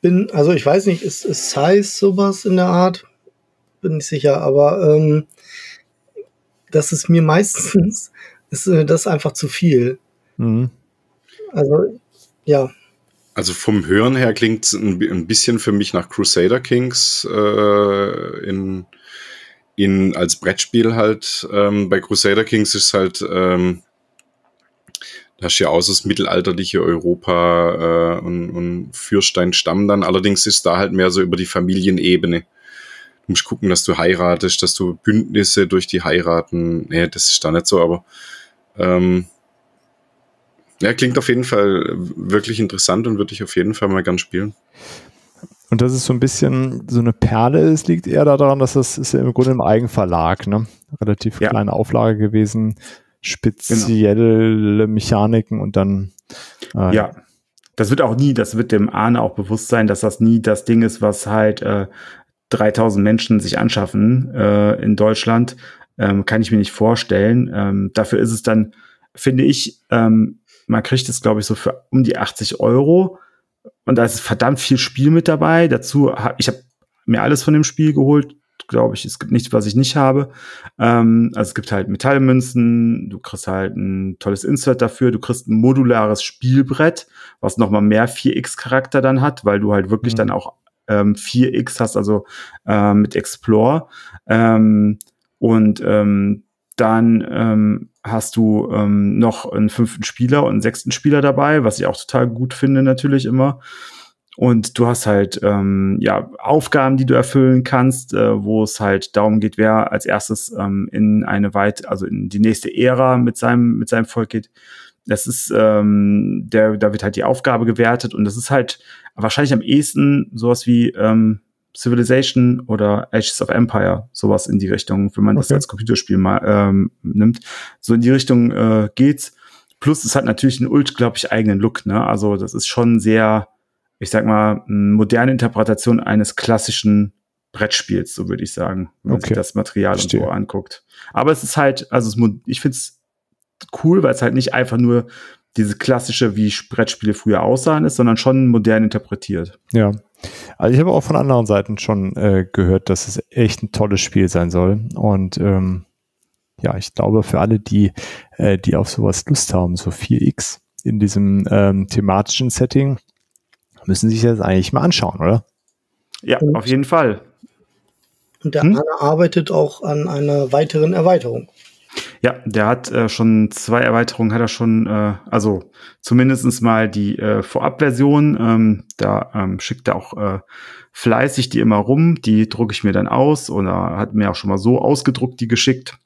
bin, also ich weiß nicht, ist, ist Size sowas in der Art? Bin nicht sicher, aber ähm, das ist mir meistens, ist äh, das einfach zu viel. Mhm. Also, ja. Also vom Hören her klingt es ein, ein, bisschen für mich nach Crusader Kings äh, in, in als Brettspiel halt. Ähm, bei Crusader Kings ist halt ähm, da hast ja auch das mittelalterliche Europa äh, und, und Fürsteinstamm dann. Allerdings ist da halt mehr so über die Familienebene. Du musst gucken, dass du heiratest, dass du Bündnisse durch die heiraten. Nee, das ist da nicht so, aber ähm, ja, klingt auf jeden Fall wirklich interessant und würde ich auf jeden Fall mal gern spielen. Und das ist so ein bisschen so eine Perle. Es liegt eher daran, dass das ist ja im Grunde im Eigenverlag, ne? Relativ ja. kleine Auflage gewesen spezielle genau. Mechaniken und dann. Äh, ja. Das wird auch nie, das wird dem Ahne auch bewusst sein, dass das nie das Ding ist, was halt äh, 3000 Menschen sich anschaffen äh, in Deutschland. Ähm, kann ich mir nicht vorstellen. Ähm, dafür ist es dann, finde ich, ähm, man kriegt es, glaube ich, so für um die 80 Euro. Und da ist verdammt viel Spiel mit dabei. Dazu habe ich habe mir alles von dem Spiel geholt glaube ich, es gibt nichts, was ich nicht habe. Ähm, also es gibt halt Metallmünzen, du kriegst halt ein tolles Insert dafür, du kriegst ein modulares Spielbrett, was nochmal mehr 4X-Charakter dann hat, weil du halt wirklich mhm. dann auch ähm, 4X hast, also äh, mit Explore. Ähm, und ähm, dann ähm, hast du ähm, noch einen fünften Spieler und einen sechsten Spieler dabei, was ich auch total gut finde natürlich immer. Und du hast halt ähm, ja Aufgaben, die du erfüllen kannst, äh, wo es halt darum geht, wer als erstes ähm, in eine weit, also in die nächste Ära mit seinem mit seinem Volk geht. Das ist ähm, der, da wird halt die Aufgabe gewertet und das ist halt wahrscheinlich am ehesten sowas wie ähm, Civilization oder Ages of Empire, sowas in die Richtung, wenn man okay. das als Computerspiel mal ähm, nimmt. So in die Richtung äh, geht's. Plus es hat natürlich einen unglaublich eigenen Look, ne? Also das ist schon sehr ich sag mal, moderne Interpretation eines klassischen Brettspiels, so würde ich sagen, wenn man okay. sich das Material Verstehe. und so anguckt. Aber es ist halt, also es, ich finde es cool, weil es halt nicht einfach nur diese klassische, wie Brettspiele früher aussahen ist, sondern schon modern interpretiert. Ja. Also ich habe auch von anderen Seiten schon äh, gehört, dass es echt ein tolles Spiel sein soll. Und ähm, ja, ich glaube, für alle, die, äh, die auf sowas Lust haben, so 4X in diesem ähm, thematischen Setting, müssen sich das eigentlich mal anschauen, oder? Ja, und, auf jeden Fall. Und der hm? Arne arbeitet auch an einer weiteren Erweiterung. Ja, der hat äh, schon zwei Erweiterungen, hat er schon, äh, also zumindestens mal die äh, Vorabversion. Ähm, da ähm, schickt er auch äh, fleißig die immer rum. Die drucke ich mir dann aus oder hat mir auch schon mal so ausgedruckt, die geschickt.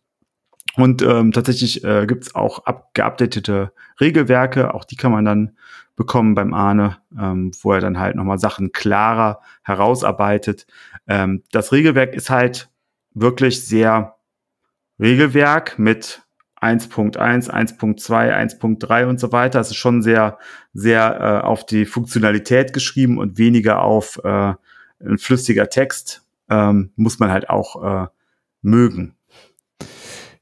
Und ähm, tatsächlich äh, gibt auch up geupdatete Regelwerke, auch die kann man dann bekommen beim Arne, ähm, wo er dann halt nochmal Sachen klarer herausarbeitet. Ähm, das Regelwerk ist halt wirklich sehr Regelwerk mit 1.1, 1.2, 1.3 und so weiter. Es ist schon sehr, sehr äh, auf die Funktionalität geschrieben und weniger auf äh, ein flüssiger Text. Ähm, muss man halt auch äh, mögen.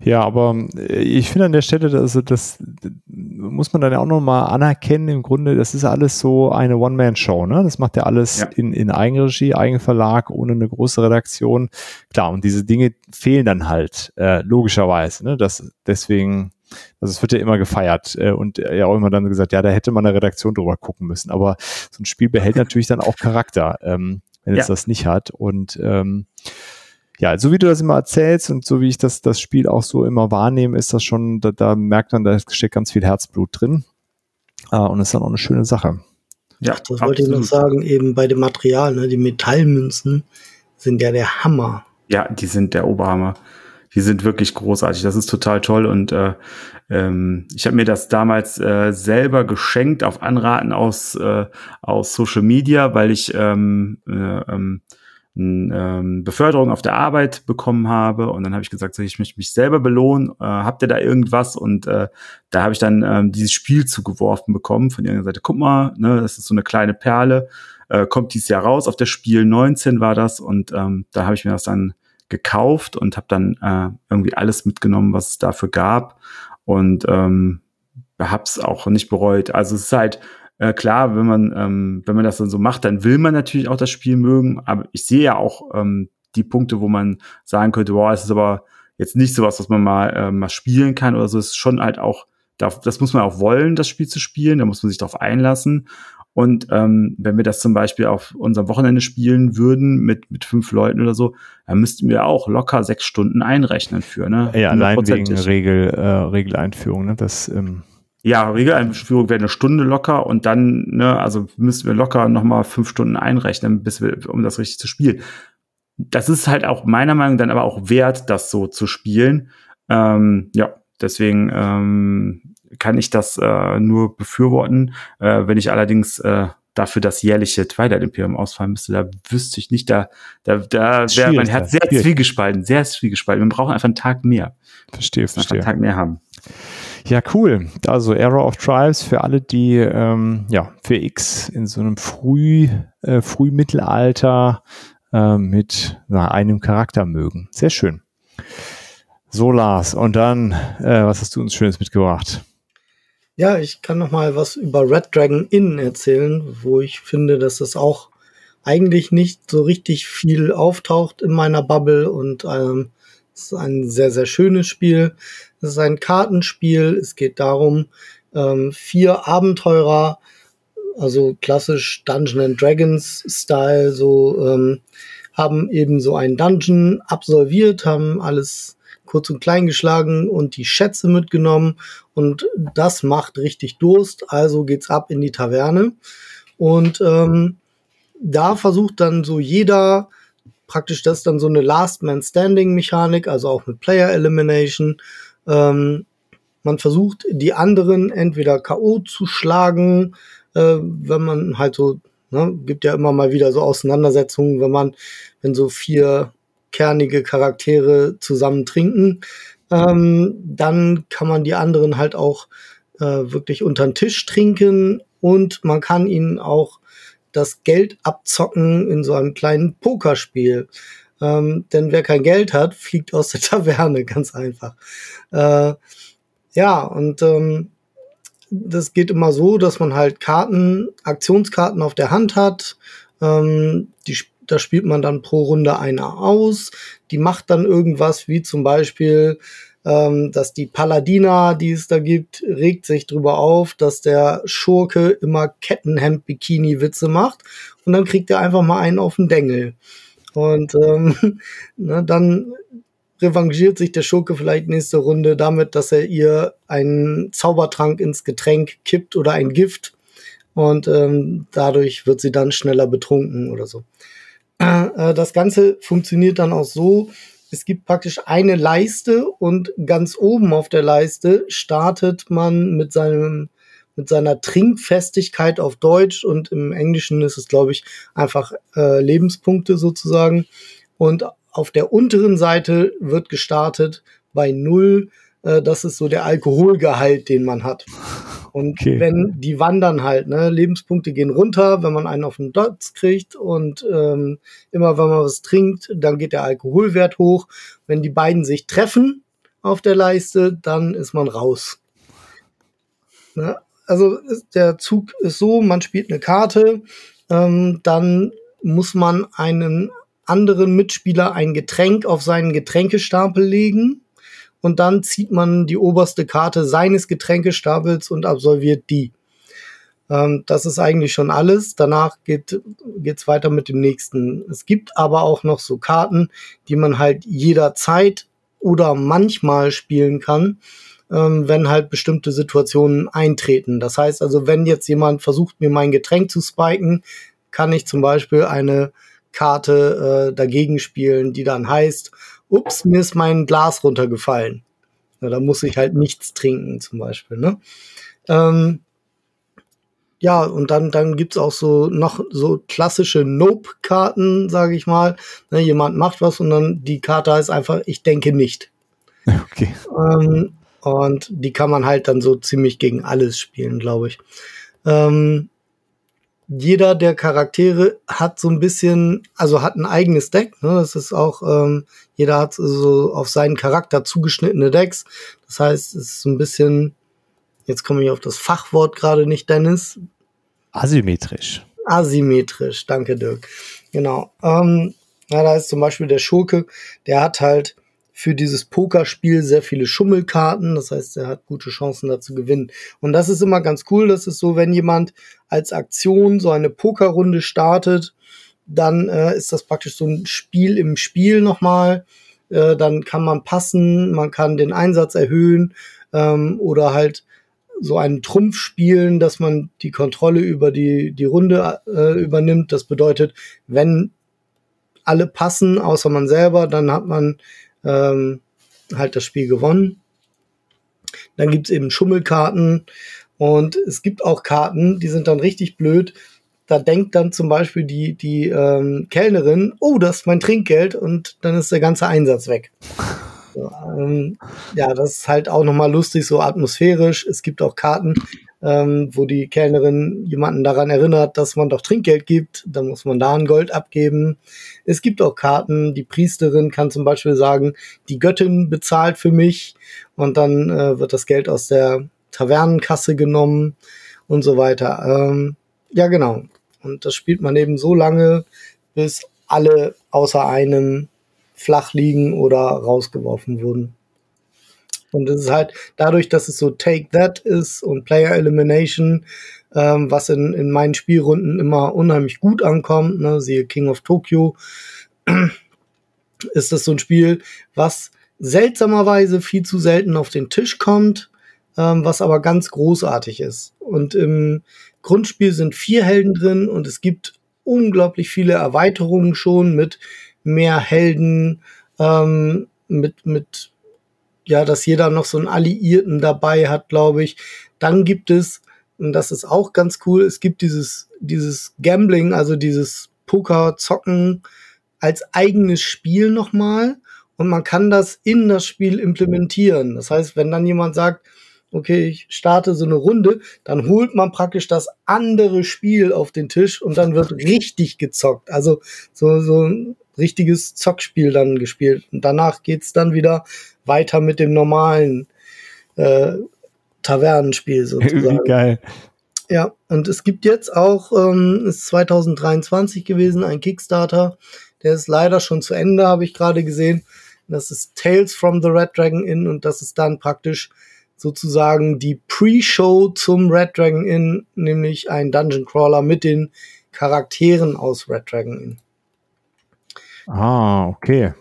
Ja, aber äh, ich finde an der Stelle, also das muss man dann ja auch nochmal anerkennen. Im Grunde, das ist alles so eine One-Man-Show, ne? Das macht ja alles ja. in, in Eigenregie, Eigenverlag, ohne eine große Redaktion. Klar, und diese Dinge fehlen dann halt, äh, logischerweise, ne? Das, deswegen, also es wird ja immer gefeiert äh, und ja auch immer dann gesagt, ja, da hätte man eine Redaktion drüber gucken müssen. Aber so ein Spiel behält natürlich dann auch Charakter, ähm, wenn ja. es das nicht hat. Und ähm, ja, so wie du das immer erzählst und so wie ich das, das Spiel auch so immer wahrnehme, ist das schon, da, da merkt man, da steckt ganz viel Herzblut drin. Äh, und ist dann auch eine schöne Sache. Ja, Ach, das wollte ich noch sagen, eben bei dem Material, ne, die Metallmünzen sind ja der Hammer. Ja, die sind der Oberhammer. Die sind wirklich großartig. Das ist total toll. Und äh, ähm, ich habe mir das damals äh, selber geschenkt auf Anraten aus, äh, aus Social Media, weil ich ähm, äh, ähm, ähm, Beförderung auf der Arbeit bekommen habe und dann habe ich gesagt, so, ich möchte mich selber belohnen, äh, habt ihr da irgendwas? Und äh, da habe ich dann ähm, dieses Spiel zugeworfen bekommen von irgendeiner Seite. Guck mal, ne, das ist so eine kleine Perle, äh, kommt dieses Jahr raus, auf der Spiel 19 war das und ähm, da habe ich mir das dann gekauft und habe dann äh, irgendwie alles mitgenommen, was es dafür gab und ähm, habe es auch nicht bereut. Also es ist halt äh, klar, wenn man, ähm, wenn man das dann so macht, dann will man natürlich auch das Spiel mögen. Aber ich sehe ja auch ähm, die Punkte, wo man sagen könnte, wow, es ist aber jetzt nicht sowas, was man mal, äh, mal spielen kann oder so. Es ist schon halt auch, das muss man auch wollen, das Spiel zu spielen. Da muss man sich darauf einlassen. Und ähm, wenn wir das zum Beispiel auf unserem Wochenende spielen würden mit, mit fünf Leuten oder so, dann müssten wir auch locker sechs Stunden einrechnen für, ne? Ja, allein wegen Regel, äh, Regeleinführung, ne? Das, ähm ja, Regeleinführung wäre eine Stunde locker und dann, ne, also müssen wir locker nochmal fünf Stunden einrechnen, bis wir, um das richtig zu spielen. Das ist halt auch meiner Meinung nach dann aber auch wert, das so zu spielen. Ähm, ja, deswegen ähm, kann ich das äh, nur befürworten. Äh, wenn ich allerdings äh, dafür das jährliche Twilight Imperium ausfallen müsste, da wüsste ich nicht, da, da, da wäre mein Herz sehr zwiegespalten, sehr zwiegespalten. Wir brauchen einfach einen Tag mehr. Verstehe, verstehe. Einen Tag mehr haben. Ja, cool. Also Era of Tribes für alle, die ähm, ja für X in so einem Früh, äh, Frühmittelalter äh, mit na, einem Charakter mögen. Sehr schön. So Lars, und dann, äh, was hast du uns Schönes mitgebracht? Ja, ich kann noch mal was über Red Dragon Inn erzählen, wo ich finde, dass das auch eigentlich nicht so richtig viel auftaucht in meiner Bubble und ähm, es ist ein sehr, sehr schönes Spiel. Es ist ein Kartenspiel. Es geht darum, ähm, vier Abenteurer, also klassisch Dungeon and Dragons Style, so ähm, haben eben so einen Dungeon absolviert, haben alles kurz und klein geschlagen und die Schätze mitgenommen. Und das macht richtig Durst, also geht's ab in die Taverne. Und ähm, da versucht dann so jeder praktisch das dann so eine Last Man Standing Mechanik, also auch mit Player Elimination ähm, man versucht, die anderen entweder K.O. zu schlagen, äh, wenn man halt so, ne, gibt ja immer mal wieder so Auseinandersetzungen, wenn man, wenn so vier kernige Charaktere zusammen trinken, ähm, dann kann man die anderen halt auch äh, wirklich unter den Tisch trinken und man kann ihnen auch das Geld abzocken in so einem kleinen Pokerspiel. Ähm, denn wer kein Geld hat, fliegt aus der Taverne, ganz einfach. Äh, ja, und ähm, das geht immer so, dass man halt Karten, Aktionskarten auf der Hand hat. Ähm, die, da spielt man dann pro Runde einer aus. Die macht dann irgendwas, wie zum Beispiel, ähm, dass die Paladina, die es da gibt, regt sich drüber auf, dass der Schurke immer Kettenhemd-Bikini-Witze macht. Und dann kriegt er einfach mal einen auf den Dengel. Und ähm, ne, dann revanchiert sich der Schurke vielleicht nächste Runde damit, dass er ihr einen Zaubertrank ins Getränk kippt oder ein Gift. Und ähm, dadurch wird sie dann schneller betrunken oder so. Äh, das Ganze funktioniert dann auch so, es gibt praktisch eine Leiste und ganz oben auf der Leiste startet man mit seinem mit seiner Trinkfestigkeit auf Deutsch und im Englischen ist es, glaube ich, einfach äh, Lebenspunkte sozusagen. Und auf der unteren Seite wird gestartet bei null. Äh, das ist so der Alkoholgehalt, den man hat. Und okay. wenn die wandern halt, ne, Lebenspunkte gehen runter, wenn man einen auf den Dots kriegt und ähm, immer wenn man was trinkt, dann geht der Alkoholwert hoch. Wenn die beiden sich treffen auf der Leiste, dann ist man raus. Ne? Also der Zug ist so, man spielt eine Karte, ähm, dann muss man einen anderen Mitspieler ein Getränk auf seinen Getränkestapel legen und dann zieht man die oberste Karte seines Getränkestapels und absolviert die. Ähm, das ist eigentlich schon alles. Danach geht geht's weiter mit dem nächsten. Es gibt aber auch noch so Karten, die man halt jederzeit oder manchmal spielen kann, ähm, wenn halt bestimmte Situationen eintreten. Das heißt also, wenn jetzt jemand versucht, mir mein Getränk zu spiken, kann ich zum Beispiel eine Karte äh, dagegen spielen, die dann heißt, ups, mir ist mein Glas runtergefallen. Ja, da muss ich halt nichts trinken zum Beispiel. Ne? Ähm, ja, und dann, dann gibt's auch so noch so klassische Nope-Karten, sage ich mal. Ne, jemand macht was und dann die Karte heißt einfach, ich denke nicht. Okay. Ähm, und die kann man halt dann so ziemlich gegen alles spielen, glaube ich. Ähm, jeder der Charaktere hat so ein bisschen, also hat ein eigenes Deck. Ne? Das ist auch, ähm, jeder hat so auf seinen Charakter zugeschnittene Decks. Das heißt, es ist so ein bisschen, jetzt komme ich auf das Fachwort gerade nicht, Dennis. Asymmetrisch. Asymmetrisch, danke Dirk. Genau. Ähm, ja, da ist zum Beispiel der Schurke, der hat halt für dieses Pokerspiel sehr viele Schummelkarten. Das heißt, er hat gute Chancen da zu gewinnen. Und das ist immer ganz cool. Das ist so, wenn jemand als Aktion so eine Pokerrunde startet, dann äh, ist das praktisch so ein Spiel im Spiel nochmal. Äh, dann kann man passen, man kann den Einsatz erhöhen ähm, oder halt so einen Trumpf spielen, dass man die Kontrolle über die, die Runde äh, übernimmt. Das bedeutet, wenn alle passen, außer man selber, dann hat man ähm, halt das Spiel gewonnen. Dann gibt's eben Schummelkarten und es gibt auch Karten, die sind dann richtig blöd. Da denkt dann zum Beispiel die, die ähm, Kellnerin, oh, das ist mein Trinkgeld und dann ist der ganze Einsatz weg. So, ähm, ja, das ist halt auch nochmal lustig, so atmosphärisch. Es gibt auch Karten, ähm, wo die Kellnerin jemanden daran erinnert, dass man doch Trinkgeld gibt. Dann muss man da ein Gold abgeben. Es gibt auch Karten, die Priesterin kann zum Beispiel sagen, die Göttin bezahlt für mich und dann äh, wird das Geld aus der Tavernenkasse genommen und so weiter. Ähm, ja, genau. Und das spielt man eben so lange, bis alle außer einem flach liegen oder rausgeworfen wurden. Und es ist halt dadurch, dass es so Take That ist und Player Elimination, ähm, was in, in meinen Spielrunden immer unheimlich gut ankommt, ne, siehe King of Tokyo, ist das so ein Spiel, was seltsamerweise viel zu selten auf den Tisch kommt, ähm, was aber ganz großartig ist. Und im Grundspiel sind vier Helden drin und es gibt unglaublich viele Erweiterungen schon mit mehr Helden, ähm, mit, mit, ja, dass jeder noch so einen Alliierten dabei hat, glaube ich. Dann gibt es, und das ist auch ganz cool, es gibt dieses, dieses Gambling, also dieses Poker-Zocken als eigenes Spiel nochmal. Und man kann das in das Spiel implementieren. Das heißt, wenn dann jemand sagt, okay, ich starte so eine Runde, dann holt man praktisch das andere Spiel auf den Tisch und dann wird richtig gezockt. Also so, so ein richtiges Zockspiel dann gespielt. Und danach geht's dann wieder weiter mit dem normalen äh, Tavernenspiel sozusagen. Geil. Ja, und es gibt jetzt auch, ähm, ist 2023 gewesen, ein Kickstarter. Der ist leider schon zu Ende, habe ich gerade gesehen. Das ist Tales from the Red Dragon Inn und das ist dann praktisch sozusagen die Pre-Show zum Red Dragon Inn, nämlich ein Dungeon Crawler mit den Charakteren aus Red Dragon Inn. Ah, okay.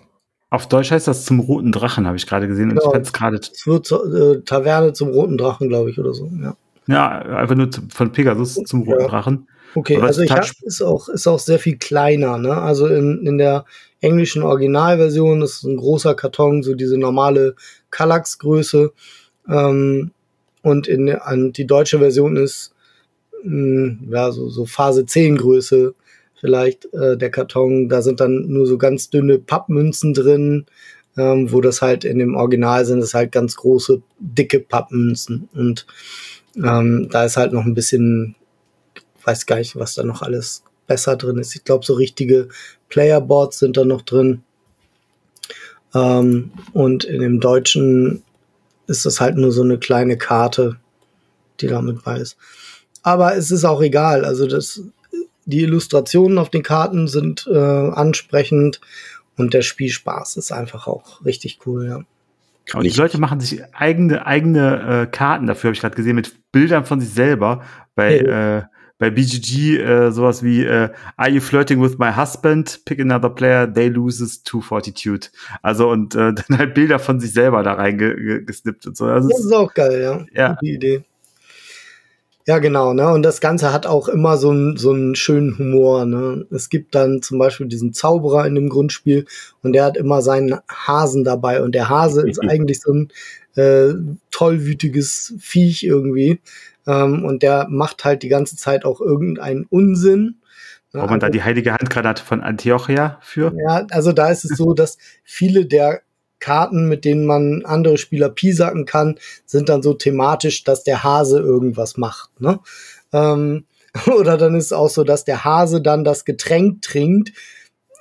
Auf Deutsch heißt das zum roten Drachen, habe ich gerade gesehen. Genau. Und ich fand's gerade. Es wird äh, Taverne zum roten Drachen, glaube ich, oder so. Ja. Ja, einfach nur zum- von Pegasus zum roten Ja. Drachen. Okay, Aber also ich hab, ist auch ist auch sehr viel kleiner, ne? Also in, in der englischen Originalversion ist ein großer Karton, so diese normale Kallax-Größe. Ähm, und in an, die deutsche Version ist mh, ja so, so Phase 10 Größe vielleicht äh, der Karton. Da sind dann nur so ganz dünne Pappmünzen drin, ähm, wo das halt in dem Original sind, das halt ganz große, dicke Pappmünzen. Und ähm, da ist halt noch ein bisschen weiß gar nicht, was da noch alles besser drin ist. Ich glaube, so richtige Playerboards sind da noch drin. Ähm, und in dem Deutschen ist das halt nur so eine kleine Karte, die damit bei ist. Aber es ist auch egal. Also das, die Illustrationen auf den Karten sind äh, ansprechend und der Spielspaß ist einfach auch richtig cool. Ja. Und die Leute machen sich eigene, eigene äh, Karten dafür, habe ich gerade gesehen, mit Bildern von sich selber. Bei, Ja. äh, bei BGG äh, sowas wie äh, Are you flirting with my husband? Pick another player, they loses to fortitude. Also und äh, dann halt Bilder von sich selber da reingesnippt und so. Also Das ist auch geil, ja. Ja. Gute Idee. Ja, genau, ne? Und das Ganze hat auch immer so einen so einen schönen Humor, ne? Es gibt dann zum Beispiel diesen Zauberer in dem Grundspiel und der hat immer seinen Hasen dabei und der Hase ist eigentlich so ein äh, tollwütiges Viech irgendwie ähm, und der macht halt die ganze Zeit auch irgendeinen Unsinn. Ne? Braucht man da Also- die heilige Handgranate von Antiochia für? ja, also da ist es so, dass viele der Karten, mit denen man andere Spieler piesacken kann, sind dann so thematisch, dass der Hase irgendwas macht. Ne? Ähm, oder dann ist es auch so, dass der Hase dann das Getränk trinkt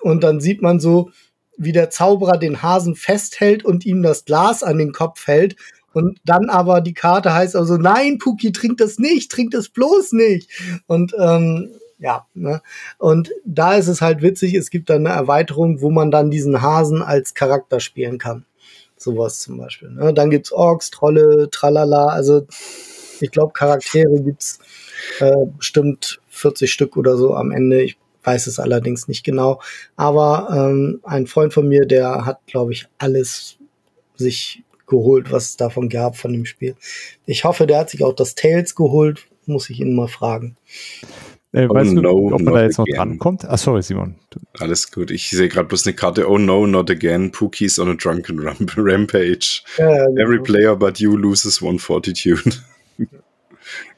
und dann sieht man so, wie der Zauberer den Hasen festhält und ihm das Glas an den Kopf hält. Und dann aber die Karte heißt also, nein, Puki, trink das nicht, trink das bloß nicht. Und ähm, ja, ne? Und da ist es halt witzig, es gibt dann eine Erweiterung, wo man dann diesen Hasen als Charakter spielen kann. Sowas zum Beispiel. Ne? Dann gibt's Orks, Trolle, Tralala. Also ich glaube, Charaktere gibt's äh, bestimmt 40 Stück oder so am Ende. Ich weiß es allerdings nicht genau. Aber ähm, ein Freund von mir, der hat, glaube ich, alles sich geholt, was es davon gab von dem Spiel. Ich hoffe, der hat sich auch das Tales geholt. Muss ich ihn mal fragen. Äh, Oh weißt du, no, ob man not da jetzt noch again. drankommt? Ah, sorry, Simon. Du- Alles gut. Ich sehe gerade bloß eine Karte. Oh no, not again. Pookie's on a drunken ramp rampage. Ja, Every genau. player but you loses one fortitude.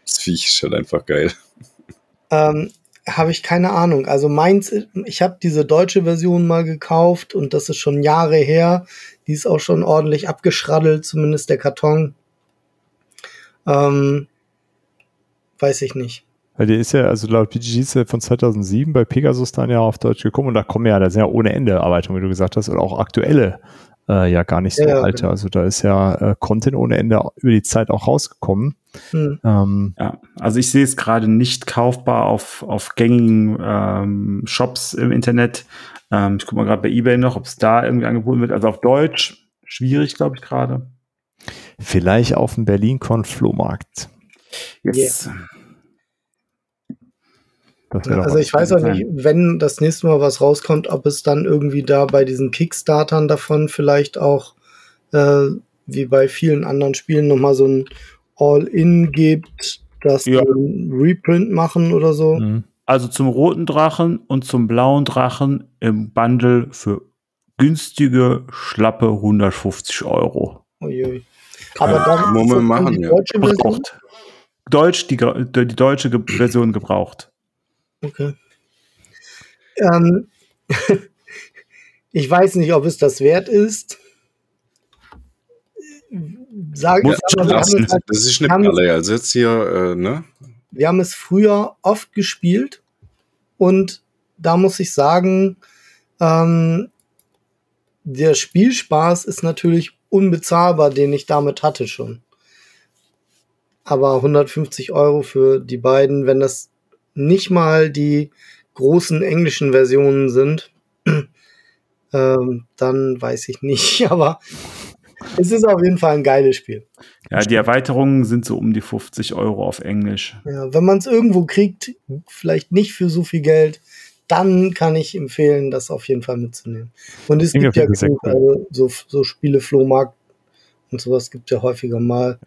Das Viech ist halt einfach geil. Ähm, habe ich keine Ahnung. Also meins, ich habe diese deutsche Version mal gekauft und das ist schon Jahre her. Die ist auch schon ordentlich abgeschraddelt, zumindest der Karton. Ähm, weiß ich nicht. Weil der ist ja, also laut BGG ist er von 2007 bei Pegasus dann ja auf Deutsch gekommen und da kommen ja, da sind ja ohne Ende Erweiterungen, wie du gesagt hast, oder auch aktuelle äh, ja gar nicht so Ja, ja, alte. genau. Also da ist ja äh, Content ohne Ende über die Zeit auch rausgekommen. Hm. Ähm, Ja, also ich sehe es gerade nicht kaufbar auf, auf gängigen ähm, Shops im Internet. Ähm, ich gucke mal gerade bei eBay noch, ob es da irgendwie angeboten wird. Also auf Deutsch schwierig, glaube ich gerade. vielleicht auf dem Berlin-Con Flohmarkt. Yes. Doch Also ich weiß auch nicht, wenn das nächste Mal was rauskommt, ob es dann irgendwie da bei diesen Kickstartern davon vielleicht auch, äh, wie bei vielen anderen Spielen, nochmal so ein All-In gibt, dass Ja. die einen Reprint machen oder so. Mhm. Also zum roten Drachen und zum blauen Drachen im Bundle für günstige, schlappe 150 Euro. Uiui. Aber dann man dann machen, die ja. deutsche Version. Gebraucht. Deutsch, die, die deutsche Version gebraucht. Okay. Ähm, ich weiß nicht, ob es das wert ist. Sag, Muss aber wir, es halt, das ist eine Perle. Also jetzt hier, äh, ne? wir haben es früher oft gespielt und da muss ich sagen, ähm, der Spielspaß ist natürlich unbezahlbar, den ich damit hatte schon. Aber 150 Euro für die beiden, wenn das nicht mal die großen englischen Versionen sind, ähm, dann weiß ich nicht. Aber es ist auf jeden Fall ein geiles Spiel. Ja, die Erweiterungen sind so um die 50 Euro auf Englisch. Ja, wenn man es irgendwo kriegt, vielleicht nicht für so viel Geld, dann kann ich empfehlen, das auf jeden Fall mitzunehmen. Und es Klingt gibt ja genug, sehr also so, so Spiele, Flohmarkt und sowas gibt ja häufiger mal.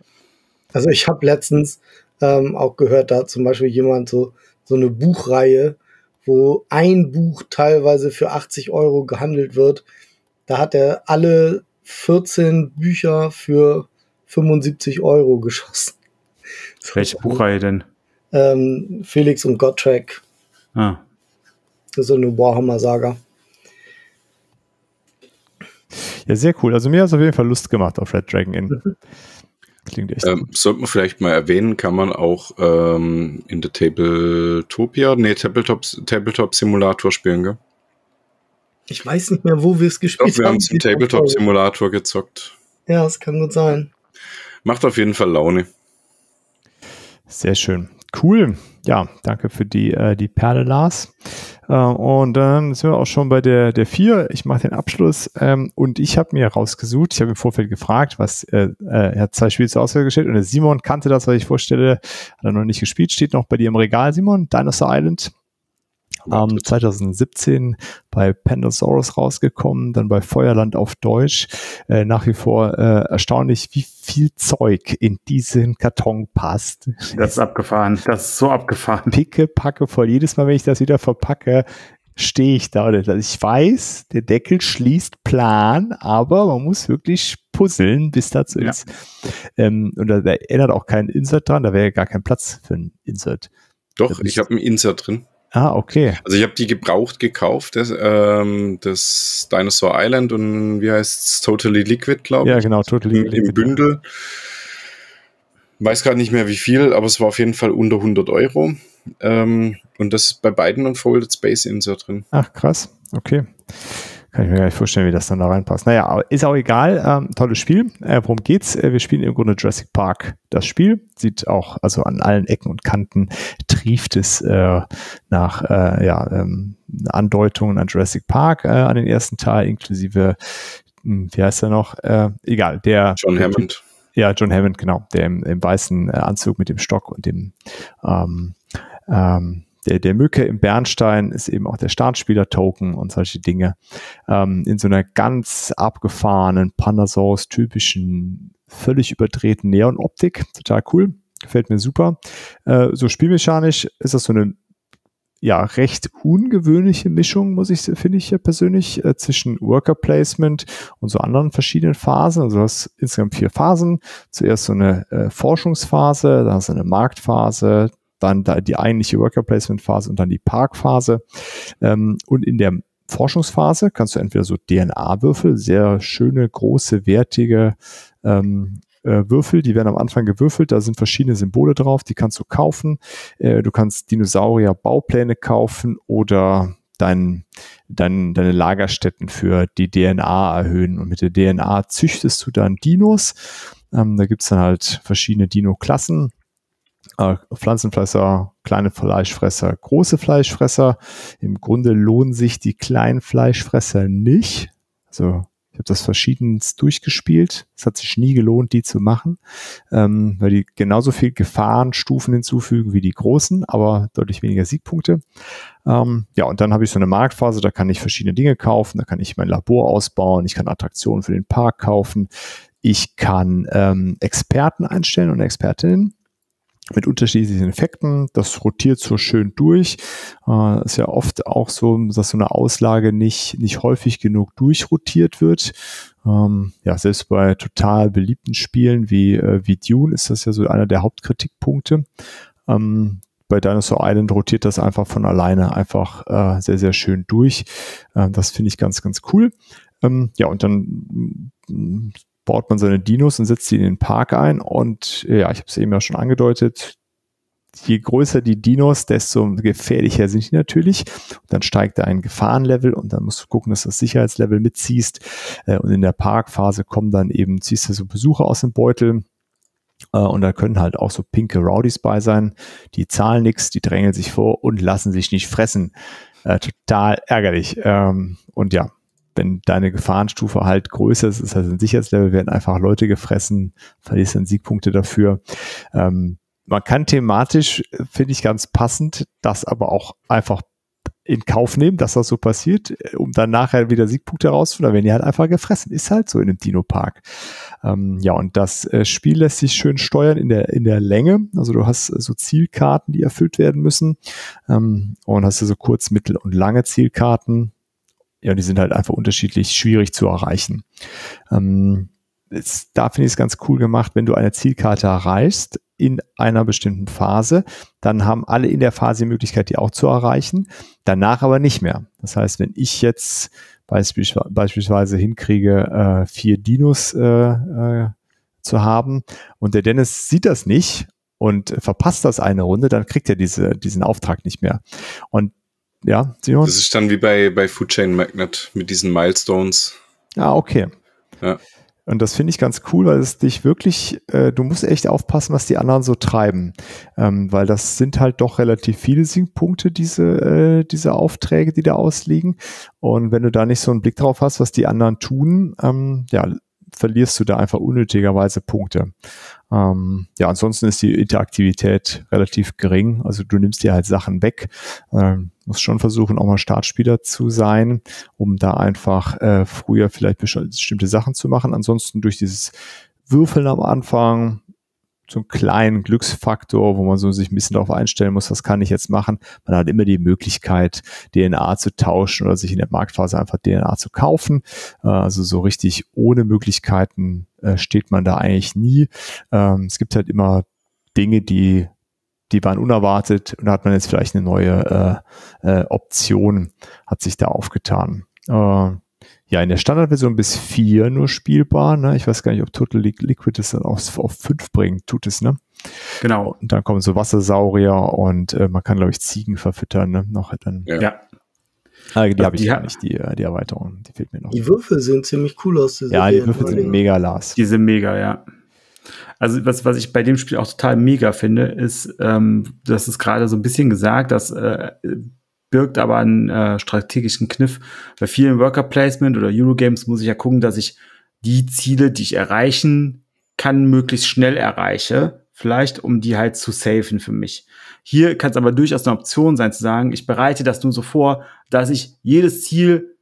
Also ich habe letztens ähm, auch gehört, da hat zum Beispiel jemand so, so eine Buchreihe, wo ein Buch teilweise für 80 Euro gehandelt wird. Da hat er alle 14 Bücher für 75 Euro geschossen. Welche Buchreihe denn? Ähm, Felix und Gottschalk. Ah. Das ist so eine Warhammer-Saga. Ja, sehr cool. Also mir hat es auf jeden Fall Lust gemacht auf Red Dragon Inn. Klingt echt Ähm, sollte man vielleicht mal erwähnen, kann man auch ähm, in der Tabletopia, nee, Tabletop, Tabletop Simulator spielen, gell? Ich weiß nicht mehr, wo wir es Ich gespielt glaube, wir haben es im Tabletop. Simulator gezockt. Ja, es kann gut sein. Macht auf jeden Fall Laune. Sehr schön. Cool. Ja, danke für die, äh, die Perle, Lars. Äh, und dann sind wir auch schon bei der, der vier. Ich mache den Abschluss. Ähm, und ich habe mir rausgesucht, ich habe im Vorfeld gefragt, was äh, äh, er hat zwei Spiele zur Auswahl gestellt und der Simon kannte das, was ich vorstelle, hat er noch nicht gespielt, steht noch bei dir im Regal, Simon, Dinosaur Island ähm, 2017 bei Pandasaurus rausgekommen, dann bei Feuerland auf Deutsch. Äh, nach wie vor äh, erstaunlich, wie viel Zeug in diesen Karton passt. Das ist abgefahren. Das ist so abgefahren. Picke, packe voll. Jedes Mal, wenn ich das wieder verpacke, stehe ich da. Ich weiß, der Deckel schließt plan, aber man muss wirklich puzzeln, bis dazu ja. ist. Ähm, und da, da erinnert auch kein Insert dran, da wäre ja gar kein Platz für ein Insert. Doch, ich habe ein Insert drin. Ah, okay. Also ich habe die gebraucht gekauft, das, ähm, das Dinosaur Island und wie heißt es? Totally Liquid, glaube ich. Ja, genau, Totally Im, Liquid. Im Bündel. Weiß gerade nicht mehr wie viel, aber es war auf jeden Fall unter 100 Euro. Ähm, und das ist bei beiden ein Folded Space Insert drin. Ach, krass. Okay. Kann ich mir gar nicht vorstellen, wie das dann da reinpasst. Naja, ist auch egal. Ähm, tolles Spiel. Äh, worum geht's? Äh, wir spielen im Grunde Jurassic Park. Das Spiel sieht auch, also an allen Ecken und Kanten trieft es äh, nach äh, ja, ähm, Andeutungen an Jurassic Park äh, an den ersten Teil, inklusive, mh, hm, wie heißt er noch? Äh, egal, der. John Hammond. Ja, John Hammond, genau, der im, im weißen äh, Anzug mit dem Stock und dem ähm, ähm, der, der Mücke im Bernstein ist eben auch der Startspieler-Token und solche Dinge. Ähm, in so einer ganz abgefahrenen Pandasaurus-typischen, völlig überdrehten Neon-Optik. Total cool. Gefällt mir super. Äh, so spielmechanisch ist das so eine ja, recht ungewöhnliche Mischung, muss ich, finde ich ja persönlich, äh, zwischen Worker Placement und so anderen verschiedenen Phasen. Also du hast insgesamt vier Phasen. Zuerst so eine äh, Forschungsphase, dann hast du eine Marktphase, dann da die eigentliche Worker Placement Phase und dann die Parkphase. Ähm, und in der Forschungsphase kannst du entweder so DNA-Würfel, sehr schöne, große, wertige ähm, äh, Würfel, die werden am Anfang gewürfelt, da sind verschiedene Symbole drauf, die kannst du kaufen. Äh, du kannst Dinosaurier-Baupläne kaufen oder dein, dein, deine Lagerstätten für die DNA erhöhen. Und mit der DNA züchtest du dann Dinos. Ähm, da gibt's dann halt verschiedene Dino-Klassen äh, Pflanzenfresser, kleine Fleischfresser, große Fleischfresser. Im Grunde lohnen sich die kleinen Fleischfresser nicht. Also ich habe das verschiedenst durchgespielt. Es hat sich nie gelohnt, die zu machen, ähm, weil die genauso viel Gefahrenstufen hinzufügen wie die großen, aber deutlich weniger Siegpunkte. Ähm, ja, und dann habe ich so eine Marktphase, da kann ich verschiedene Dinge kaufen, da kann ich mein Labor ausbauen, ich kann Attraktionen für den Park kaufen, ich kann ähm, Experten einstellen und Expertinnen mit unterschiedlichen Effekten. Das rotiert so schön durch. Äh, ist ja oft auch so, dass so eine Auslage nicht, nicht häufig genug durchrotiert wird. Ähm, ja, selbst bei total beliebten Spielen wie, äh, wie Dune ist das ja so einer der Hauptkritikpunkte. Ähm, bei Dinosaur Island rotiert das einfach von alleine einfach äh, sehr, sehr schön durch. Äh, das finde ich ganz, ganz cool. Ähm, ja, und dann baut man seine Dinos und setzt sie in den Park ein. Und ja, ich habe es eben ja schon angedeutet, je größer die Dinos, desto gefährlicher sind die natürlich. Und dann steigt da ein Gefahrenlevel und dann musst du gucken, dass du das Sicherheitslevel mitziehst. Äh, und in der Parkphase kommen dann eben, ziehst du so Besucher aus dem Beutel. Äh, und da können halt auch so pinke Rowdies bei sein. Die zahlen nichts, die drängeln sich vor und lassen sich nicht fressen. Äh, total ärgerlich. Ähm, und ja, wenn deine Gefahrenstufe halt größer ist, ist halt ein Sicherheitslevel, werden einfach Leute gefressen, verlierst dann Siegpunkte dafür. Ähm, man kann thematisch, finde ich ganz passend, das aber auch einfach in Kauf nehmen, dass das so passiert, um dann nachher wieder Siegpunkte rauszuholen, werden die halt einfach gefressen. Ist halt so in einem Dino-Park. Ähm, ja, und das äh, Spiel lässt sich schön steuern in der, in der Länge. Also du hast äh, so Zielkarten, die erfüllt werden müssen. Ähm, und hast du so kurz, mittel und lange Zielkarten ja, die sind halt einfach unterschiedlich schwierig zu erreichen. Ähm, jetzt, da finde ich es ganz cool gemacht, wenn du eine Zielkarte erreichst in einer bestimmten Phase, dann haben alle in der Phase die Möglichkeit, die auch zu erreichen, danach aber nicht mehr. Das heißt, wenn ich jetzt beispielsweise, beispielsweise hinkriege, äh, vier Dinos äh, äh, zu haben und der Dennis sieht das nicht und verpasst das eine Runde, dann kriegt er diese, diesen Auftrag nicht mehr. Und ja, Simon? Das ist dann wie bei, bei Food Chain Magnet mit diesen Milestones. Ah, okay. Ja. Und das finde ich ganz cool, weil es dich wirklich, äh, du musst echt aufpassen, was die anderen so treiben. Ähm, weil das sind halt doch relativ viele Siegpunkte, diese, äh, diese Aufträge, die da ausliegen. Und wenn du da nicht so einen Blick drauf hast, was die anderen tun, ähm, ja, verlierst du da einfach unnötigerweise Punkte. Ähm, ja, ansonsten ist die Interaktivität relativ gering. Also du nimmst dir halt Sachen weg. Ähm, musst schon versuchen, auch mal Startspieler zu sein, um da einfach äh, früher vielleicht bestimmte Sachen zu machen. Ansonsten durch dieses Würfeln am Anfang, so einen kleinen Glücksfaktor, wo man so sich ein bisschen darauf einstellen muss, was kann ich jetzt machen. Man hat immer die Möglichkeit, DNA zu tauschen oder sich in der Marktphase einfach DNA zu kaufen. Äh, also so richtig ohne Möglichkeiten äh, steht man da eigentlich nie. Ähm, es gibt halt immer Dinge, die die waren unerwartet und da hat man jetzt vielleicht eine neue äh, Option, hat sich da aufgetan. Ja, in der Standardversion bis 4 nur spielbar. Ne? Ich weiß gar nicht, ob Total Liquid es dann auf, auf 5 bringt. Tut es, ne? Genau. Und dann kommen so Wassersaurier und äh, man kann, glaube ich, Ziegen verfüttern. Ne? Noch dann. Ja. ja. Ah, die also habe ich ja nicht, die, äh, die Erweiterung. Die fehlt mir noch. Die Würfel sehen ziemlich cool aus. Ja, die Würfel sind mega, Lars. Die sind mega, ja. Also was, was ich bei dem Spiel auch total mega finde, ist, ähm, das ist gerade so ein bisschen gesagt, dass äh, birgt aber einen äh, strategischen Kniff. Bei vielen Worker Placement oder Eurogames muss ich ja gucken, dass ich die Ziele, die ich erreichen kann, möglichst schnell erreiche. Vielleicht, um die halt zu safen für mich. Hier kann es aber durchaus eine Option sein, zu sagen, ich bereite das nur so vor, dass ich jedes Ziel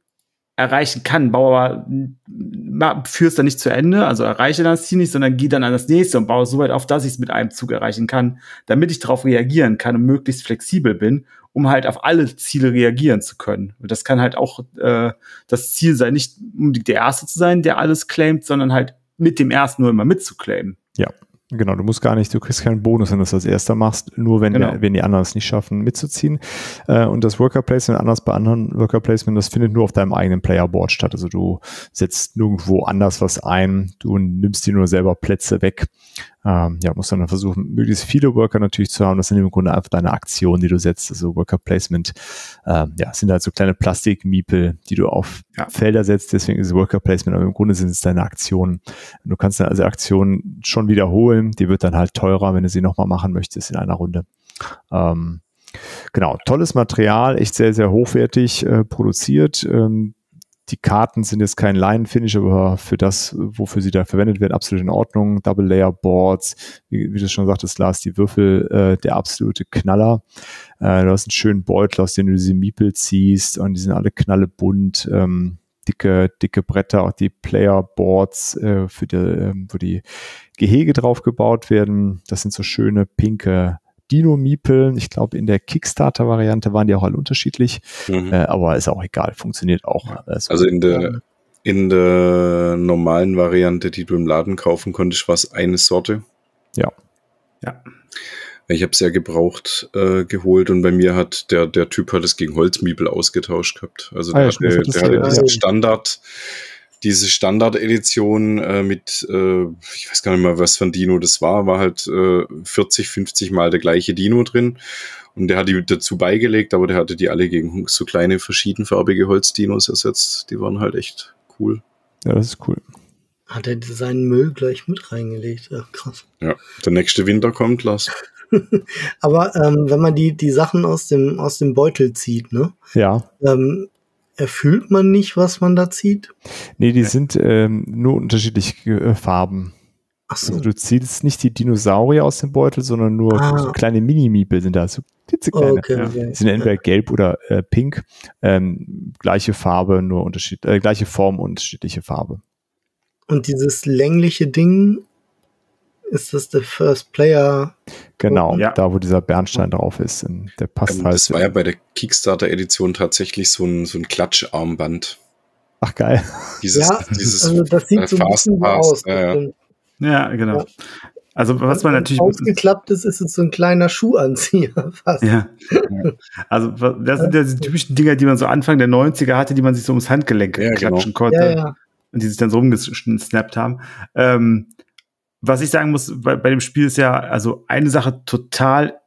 erreichen kann, baue aber führe es dann nicht zu Ende, also erreiche dann das Ziel nicht, sondern gehe dann an das nächste und baue so weit auf, dass ich es mit einem Zug erreichen kann, damit ich darauf reagieren kann und möglichst flexibel bin, um halt auf alle Ziele reagieren zu können. Und das kann halt auch äh, das Ziel sein, nicht unbedingt der Erste zu sein, der alles claimt, sondern halt mit dem Ersten nur immer mitzuklämen. Ja, Genau, du musst gar nicht, du kriegst keinen Bonus, wenn du das als erster machst, nur wenn, genau. der, wenn die anderen es nicht schaffen, mitzuziehen. Äh, und das Worker Placement, anders bei anderen Worker Placement, das findet nur auf deinem eigenen Playerboard statt. Also du setzt nirgendwo anders was ein, du nimmst dir nur selber Plätze weg ähm, ja, musst dann versuchen, möglichst viele Worker natürlich zu haben. Das sind im Grunde einfach deine Aktionen, die du setzt, also Worker Placement. Ähm, ja, sind halt so kleine Plastikmiepel, die du auf ja. Felder setzt. Deswegen ist es Worker Placement, aber im Grunde sind es deine Aktionen. Du kannst dann also Aktionen schon wiederholen. Die wird dann halt teurer, wenn du sie nochmal machen möchtest in einer Runde. Ähm, genau, tolles Material, echt sehr, sehr hochwertig äh, produziert. Ähm, die Karten sind jetzt kein Line-Finish, aber für das, wofür sie da verwendet werden, absolut in Ordnung. Double-Layer-Boards, wie, wie, du schon sagtest, Lars, die Würfel, äh, der absolute Knaller. Äh, du hast einen schönen Beutel, aus dem du diese Miepel ziehst und die sind alle knallebunt. Ähm, dicke, dicke Bretter, auch die Player-Boards, äh, für die, äh, wo die Gehege drauf gebaut werden. Das sind so schöne pinke Dino-Miepel. Ich glaube, in der Kickstarter-Variante waren die auch alle unterschiedlich, mhm. äh, aber ist auch egal, funktioniert auch. Also, also in der, in der normalen Variante, die du im Laden kaufen konntest, war es eine Sorte. Ja. Ja. Ich habe es ja gebraucht äh, geholt und bei mir hat der, der Typ hat es gegen Holzmiebel ausgetauscht gehabt. Also der, ah, ja, hatte, der hatte diesen Standard diese Standard-Edition äh, mit, äh, ich weiß gar nicht mehr, was für ein Dino das war, war halt äh, 40, 50 Mal der gleiche Dino drin. Und der hat die dazu beigelegt, aber der hatte die alle gegen so kleine verschiedenfarbige Holzdinos ersetzt. Die waren halt echt cool. Ja, das ist cool. Hat er seinen Müll gleich mit reingelegt? Ach, krass. Ja, der nächste Winter kommt, Lars. aber ähm, wenn man die, die Sachen aus dem, aus dem Beutel zieht, ne? Ja. Ähm, erfüllt man nicht, was man da zieht? Nee, die sind ähm, nur unterschiedliche äh, Farben. Ach so. Also du ziehst nicht die Dinosaurier aus dem Beutel, sondern nur ah. so kleine Mini-Miepel sind da. So klitzekleine. Okay, okay. Die sind entweder gelb oder äh, pink. Ähm, gleiche Farbe, nur Unterschied, äh, gleiche Form, unterschiedliche Farbe. Und dieses längliche Ding ist das der First Player. Genau, ja. da wo dieser Bernstein drauf ist. Der passt ähm, halt. Das war ja bei der Kickstarter-Edition tatsächlich so ein, so ein Klatscharmband. Ach geil. Dieses, ja, dieses also das sieht so ein bisschen so aus. Ja, ja. ja genau. Ja. Also was man natürlich ausgeklappt ist, ist es so ein kleiner Schuhanzieher fast. Ja. Also das sind ja die typischen Dinger, die man so Anfang der 90er hatte, die man sich so ums Handgelenk ja, genau. klatschen genau. konnte. Ja, ja. Und die sich dann so rumgesnappt haben. Ähm, was ich sagen muss bei, bei dem Spiel ist ja, also eine Sache total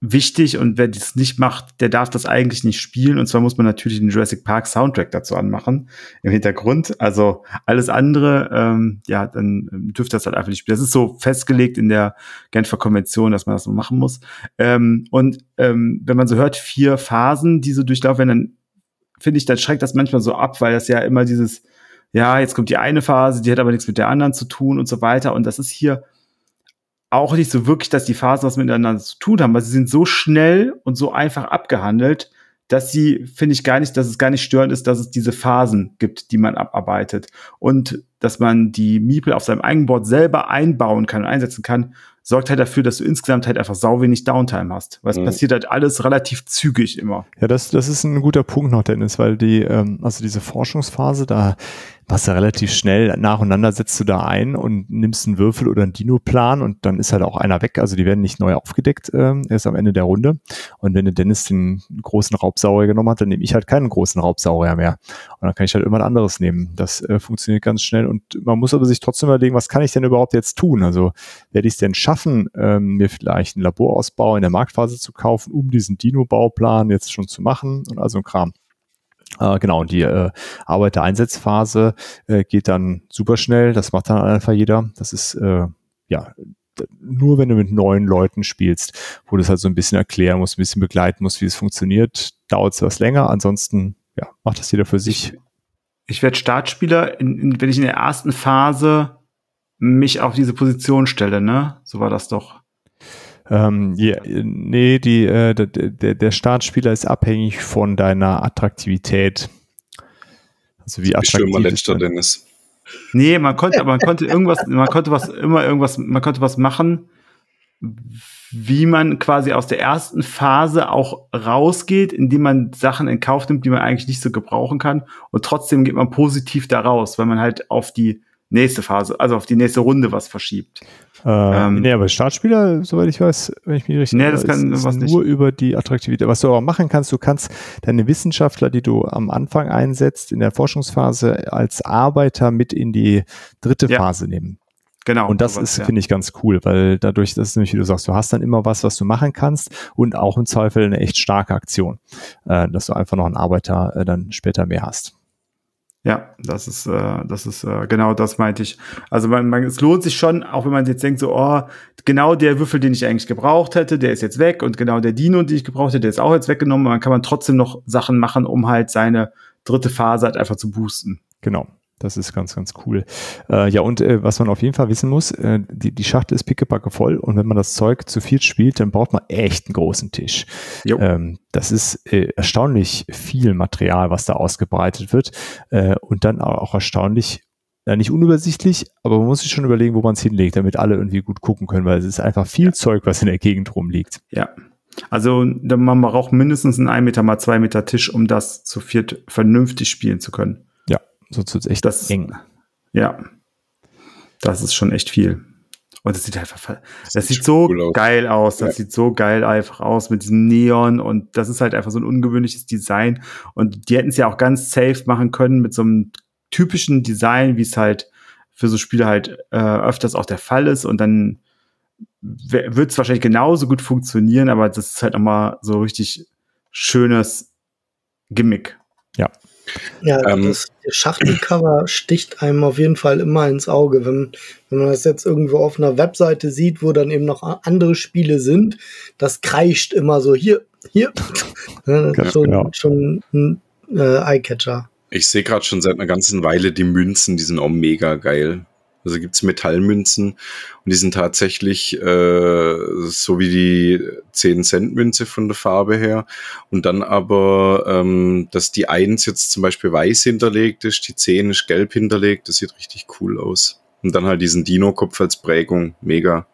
wichtig und wer das nicht macht, der darf das eigentlich nicht spielen. Und zwar muss man natürlich den Jurassic Park Soundtrack dazu anmachen im Hintergrund. Also alles andere, ähm, ja, dann dürfte das halt einfach nicht spielen. Das ist so festgelegt in der Genfer Konvention, dass man das so machen muss. Ähm, und ähm, wenn man so hört, vier Phasen, die so durchlaufen dann finde ich, dann schreckt das manchmal so ab, weil das ja immer dieses, ja, jetzt kommt die eine Phase, die hat aber nichts mit der anderen zu tun und so weiter. Und das ist hier auch nicht so wirklich, dass die Phasen was miteinander zu tun haben, weil sie sind so schnell und so einfach abgehandelt, dass sie, finde ich gar nicht, dass es gar nicht störend ist, dass es diese Phasen gibt, die man abarbeitet. Und dass man die Miepel auf seinem eigenen Board selber einbauen kann und einsetzen kann, sorgt halt dafür, dass du insgesamt halt einfach sau wenig Downtime hast. Weil es mhm. passiert halt alles relativ zügig immer. Ja, das, das ist ein guter Punkt noch, Dennis, weil die, ähm, also diese Forschungsphase, da machst du relativ schnell nacheinander, setzt du da ein und nimmst einen Würfel oder einen Dino-Plan und dann ist halt auch einer weg. Also die werden nicht neu aufgedeckt, ähm, erst am Ende der Runde. Und wenn der Dennis den großen Raubsaurier genommen hat, dann nehme ich halt keinen großen Raubsaurier mehr. Und dann kann ich halt ein anderes nehmen. Das äh, funktioniert ganz schnell und man muss aber sich trotzdem überlegen, was kann ich denn überhaupt jetzt tun? Also werde ich es denn schaffen, ähm, mir vielleicht einen Laborausbau in der Marktphase zu kaufen, um diesen Dino-Bauplan jetzt schon zu machen und also ein Kram. Äh, genau, und die äh, Arbeiter-Einsatzphase äh, geht dann super schnell. Das macht dann einfach jeder. Das ist äh, ja nur wenn du mit neuen Leuten spielst, wo du es halt so ein bisschen erklären musst, ein bisschen begleiten musst, wie es funktioniert, dauert es was länger. Ansonsten ja, macht das jeder für sich. Ich, ich werde Startspieler, in, in, wenn ich in der ersten Phase mich auf diese Position stelle, ne? So war das doch. Ähm, ja, nee, die, äh, der, der Startspieler ist abhängig von deiner Attraktivität. Also wie attraktiv ist letzter Dennis. Nee, man konnte, aber man konnte irgendwas, man konnte was, immer irgendwas, man konnte was machen, wie man quasi aus der ersten Phase auch rausgeht, indem man Sachen in Kauf nimmt, die man eigentlich nicht so gebrauchen kann. Und trotzdem geht man positiv da raus, weil man halt auf die nächste Phase, also auf die nächste Runde was verschiebt. Äh, ähm, nee, aber Startspieler, soweit ich weiß, wenn ich mich richtig nee, das kann ist, was nur nicht. über die Attraktivität. Was du aber machen kannst, du kannst deine Wissenschaftler, die du am Anfang einsetzt, in der Forschungsphase als Arbeiter mit in die dritte ja. Phase nehmen. Genau. Und das sowas, ist, ja. finde ich, ganz cool, weil dadurch, das ist nämlich, wie du sagst, du hast dann immer was, was du machen kannst und auch im Zweifel eine echt starke Aktion, äh, dass du einfach noch einen Arbeiter äh, dann später mehr hast. Ja, das ist, äh, das ist äh, genau das meinte ich. Also man, man, es lohnt sich schon, auch wenn man jetzt denkt, so, oh, genau der Würfel, den ich eigentlich gebraucht hätte, der ist jetzt weg und genau der Dino, den ich gebraucht hätte, der ist auch jetzt weggenommen. Man kann man trotzdem noch Sachen machen, um halt seine dritte Phase halt einfach zu boosten. Genau. Das ist ganz, ganz cool. Äh, ja, und äh, was man auf jeden Fall wissen muss, äh, die, die Schachtel ist pickepacke voll und wenn man das Zeug zu viel spielt, dann braucht man echt einen großen Tisch. Ähm, das ist äh, erstaunlich viel Material, was da ausgebreitet wird äh, und dann auch erstaunlich ja, nicht unübersichtlich, aber man muss sich schon überlegen, wo man es hinlegt, damit alle irgendwie gut gucken können, weil es ist einfach viel ja. Zeug, was in der Gegend rumliegt. Ja. Also man braucht mindestens einen 1 Meter mal 2 Meter Tisch, um das zu viert vernünftig spielen zu können. So zu echt das, eng. Ja. Das ist schon echt viel. Und das sieht einfach, das, das sieht so cool geil aus. Das ja. sieht so geil einfach aus mit diesem Neon und das ist halt einfach so ein ungewöhnliches Design. Und die hätten es ja auch ganz safe machen können mit so einem typischen Design, wie es halt für so Spiele halt äh, öfters auch der Fall ist. Und dann wird es wahrscheinlich genauso gut funktionieren, aber das ist halt nochmal so richtig schönes Gimmick. Ja, ja, ähm, das Schachtelcover sticht einem auf jeden Fall immer ins Auge. Wenn, wenn man das jetzt irgendwo auf einer Webseite sieht, wo dann eben noch andere Spiele sind, das kreischt immer so hier, hier. das ist schon, genau. schon ein äh, Eyecatcher. Ich sehe gerade schon seit einer ganzen Weile die Münzen, die sind auch mega geil. Also gibt's Metallmünzen und die sind tatsächlich äh, so wie die 10-Cent-Münze von der Farbe her. Und dann aber, ähm, dass die 1 jetzt zum Beispiel weiß hinterlegt ist, die 10 ist gelb hinterlegt, das sieht richtig cool aus. Und dann halt diesen Dino-Kopf als Prägung, mega.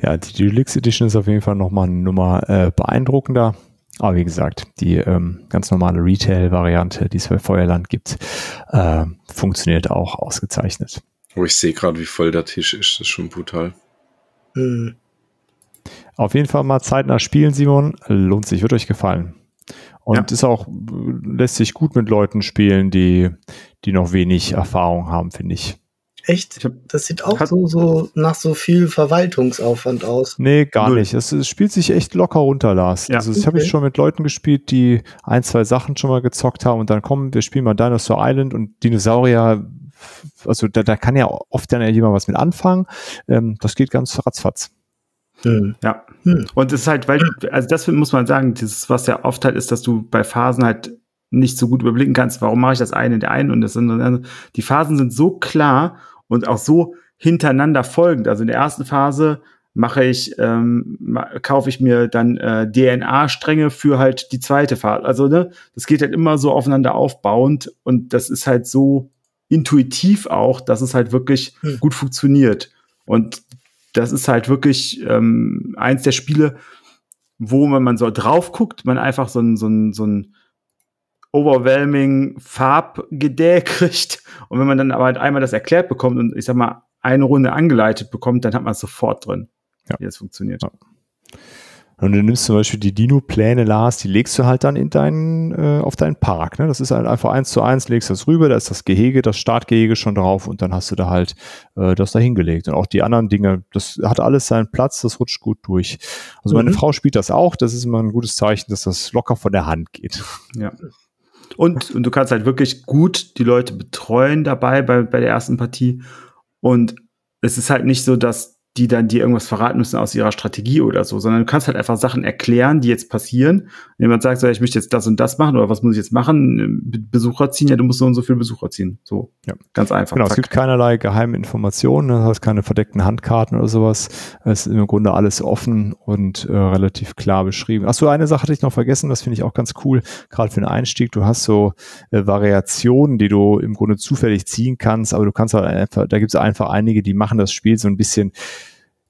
Ja, die Deluxe Edition ist auf jeden Fall nochmal eine Nummer äh, beeindruckender. Aber wie gesagt, die ähm, ganz normale Retail-Variante, die es bei Feuerland gibt, äh, funktioniert auch ausgezeichnet. Oh, ich sehe gerade, wie voll der Tisch ist. Das ist schon brutal. Mhm. Auf jeden Fall mal zeitnah spielen, Simon. Lohnt sich, wird euch gefallen. Und ja. ist auch, lässt sich gut mit Leuten spielen, die, die noch wenig Erfahrung haben, finde ich. Echt? Das sieht auch so, so nach so viel Verwaltungsaufwand aus. Nee, gar Null. nicht. Es, es, spielt sich echt locker runter, Lars. Ja. Also das okay. habe ich schon mit Leuten gespielt, die ein, zwei Sachen schon mal gezockt haben und dann kommen, wir spielen mal Dinosaur Island und Dinosaurier, also da, da kann ja oft dann ja jemand was mit anfangen. Ähm, das geht ganz ratzfatz. Hm. Ja. Hm. Und es ist halt, weil, also das muss man sagen, dieses, was ja oft halt ist, dass du bei Phasen halt nicht so gut überblicken kannst, warum mache ich das eine in der einen und das andere. Die Phasen sind so klar und auch so hintereinander folgend. Also in der ersten Phase mache ich, ähm, kaufe ich mir dann äh, DNA-Stränge für halt die zweite Phase. Also ne, das geht halt immer so aufeinander aufbauend und das ist halt so intuitiv auch, dass es halt wirklich hm. gut funktioniert. Und das ist halt wirklich ähm, eins der Spiele, wo wenn man so drauf guckt, man einfach so ein, so ein, so ein overwhelming Farbgedäh kriegt. Und wenn man dann aber halt einmal das erklärt bekommt und ich sag mal eine Runde angeleitet bekommt, dann hat man es sofort drin, ja. wie das funktioniert. Ja. Und du nimmst zum Beispiel die Dino-Pläne, Lars, die legst du halt dann in deinen, äh, auf deinen Park. Ne? Das ist halt einfach eins zu eins, legst das rüber, da ist das Gehege, das Startgehege schon drauf und dann hast du da halt äh, das da hingelegt. Und auch die anderen Dinge, das hat alles seinen Platz, das rutscht gut durch. Also mhm. meine Frau spielt das auch, das ist immer ein gutes Zeichen, dass das locker von der Hand geht. Ja. Und, und du kannst halt wirklich gut die Leute betreuen dabei bei, bei der ersten Partie. Und es ist halt nicht so, dass die dann dir irgendwas verraten müssen aus ihrer Strategie oder so, sondern du kannst halt einfach Sachen erklären, die jetzt passieren. Wenn jemand sagt, so, ich möchte jetzt das und das machen oder was muss ich jetzt machen? Besucher ziehen, ja, du musst so und so viel Besucher ziehen. So, ja. ganz einfach. Genau, Zack. es gibt keinerlei geheime Informationen, du hast keine verdeckten Handkarten oder sowas. Es ist im Grunde alles offen und äh, relativ klar beschrieben. Achso, eine Sache hatte ich noch vergessen, das finde ich auch ganz cool, gerade für den Einstieg. Du hast so äh, Variationen, die du im Grunde zufällig ziehen kannst, aber du kannst halt einfach, da gibt es einfach einige, die machen das Spiel so ein bisschen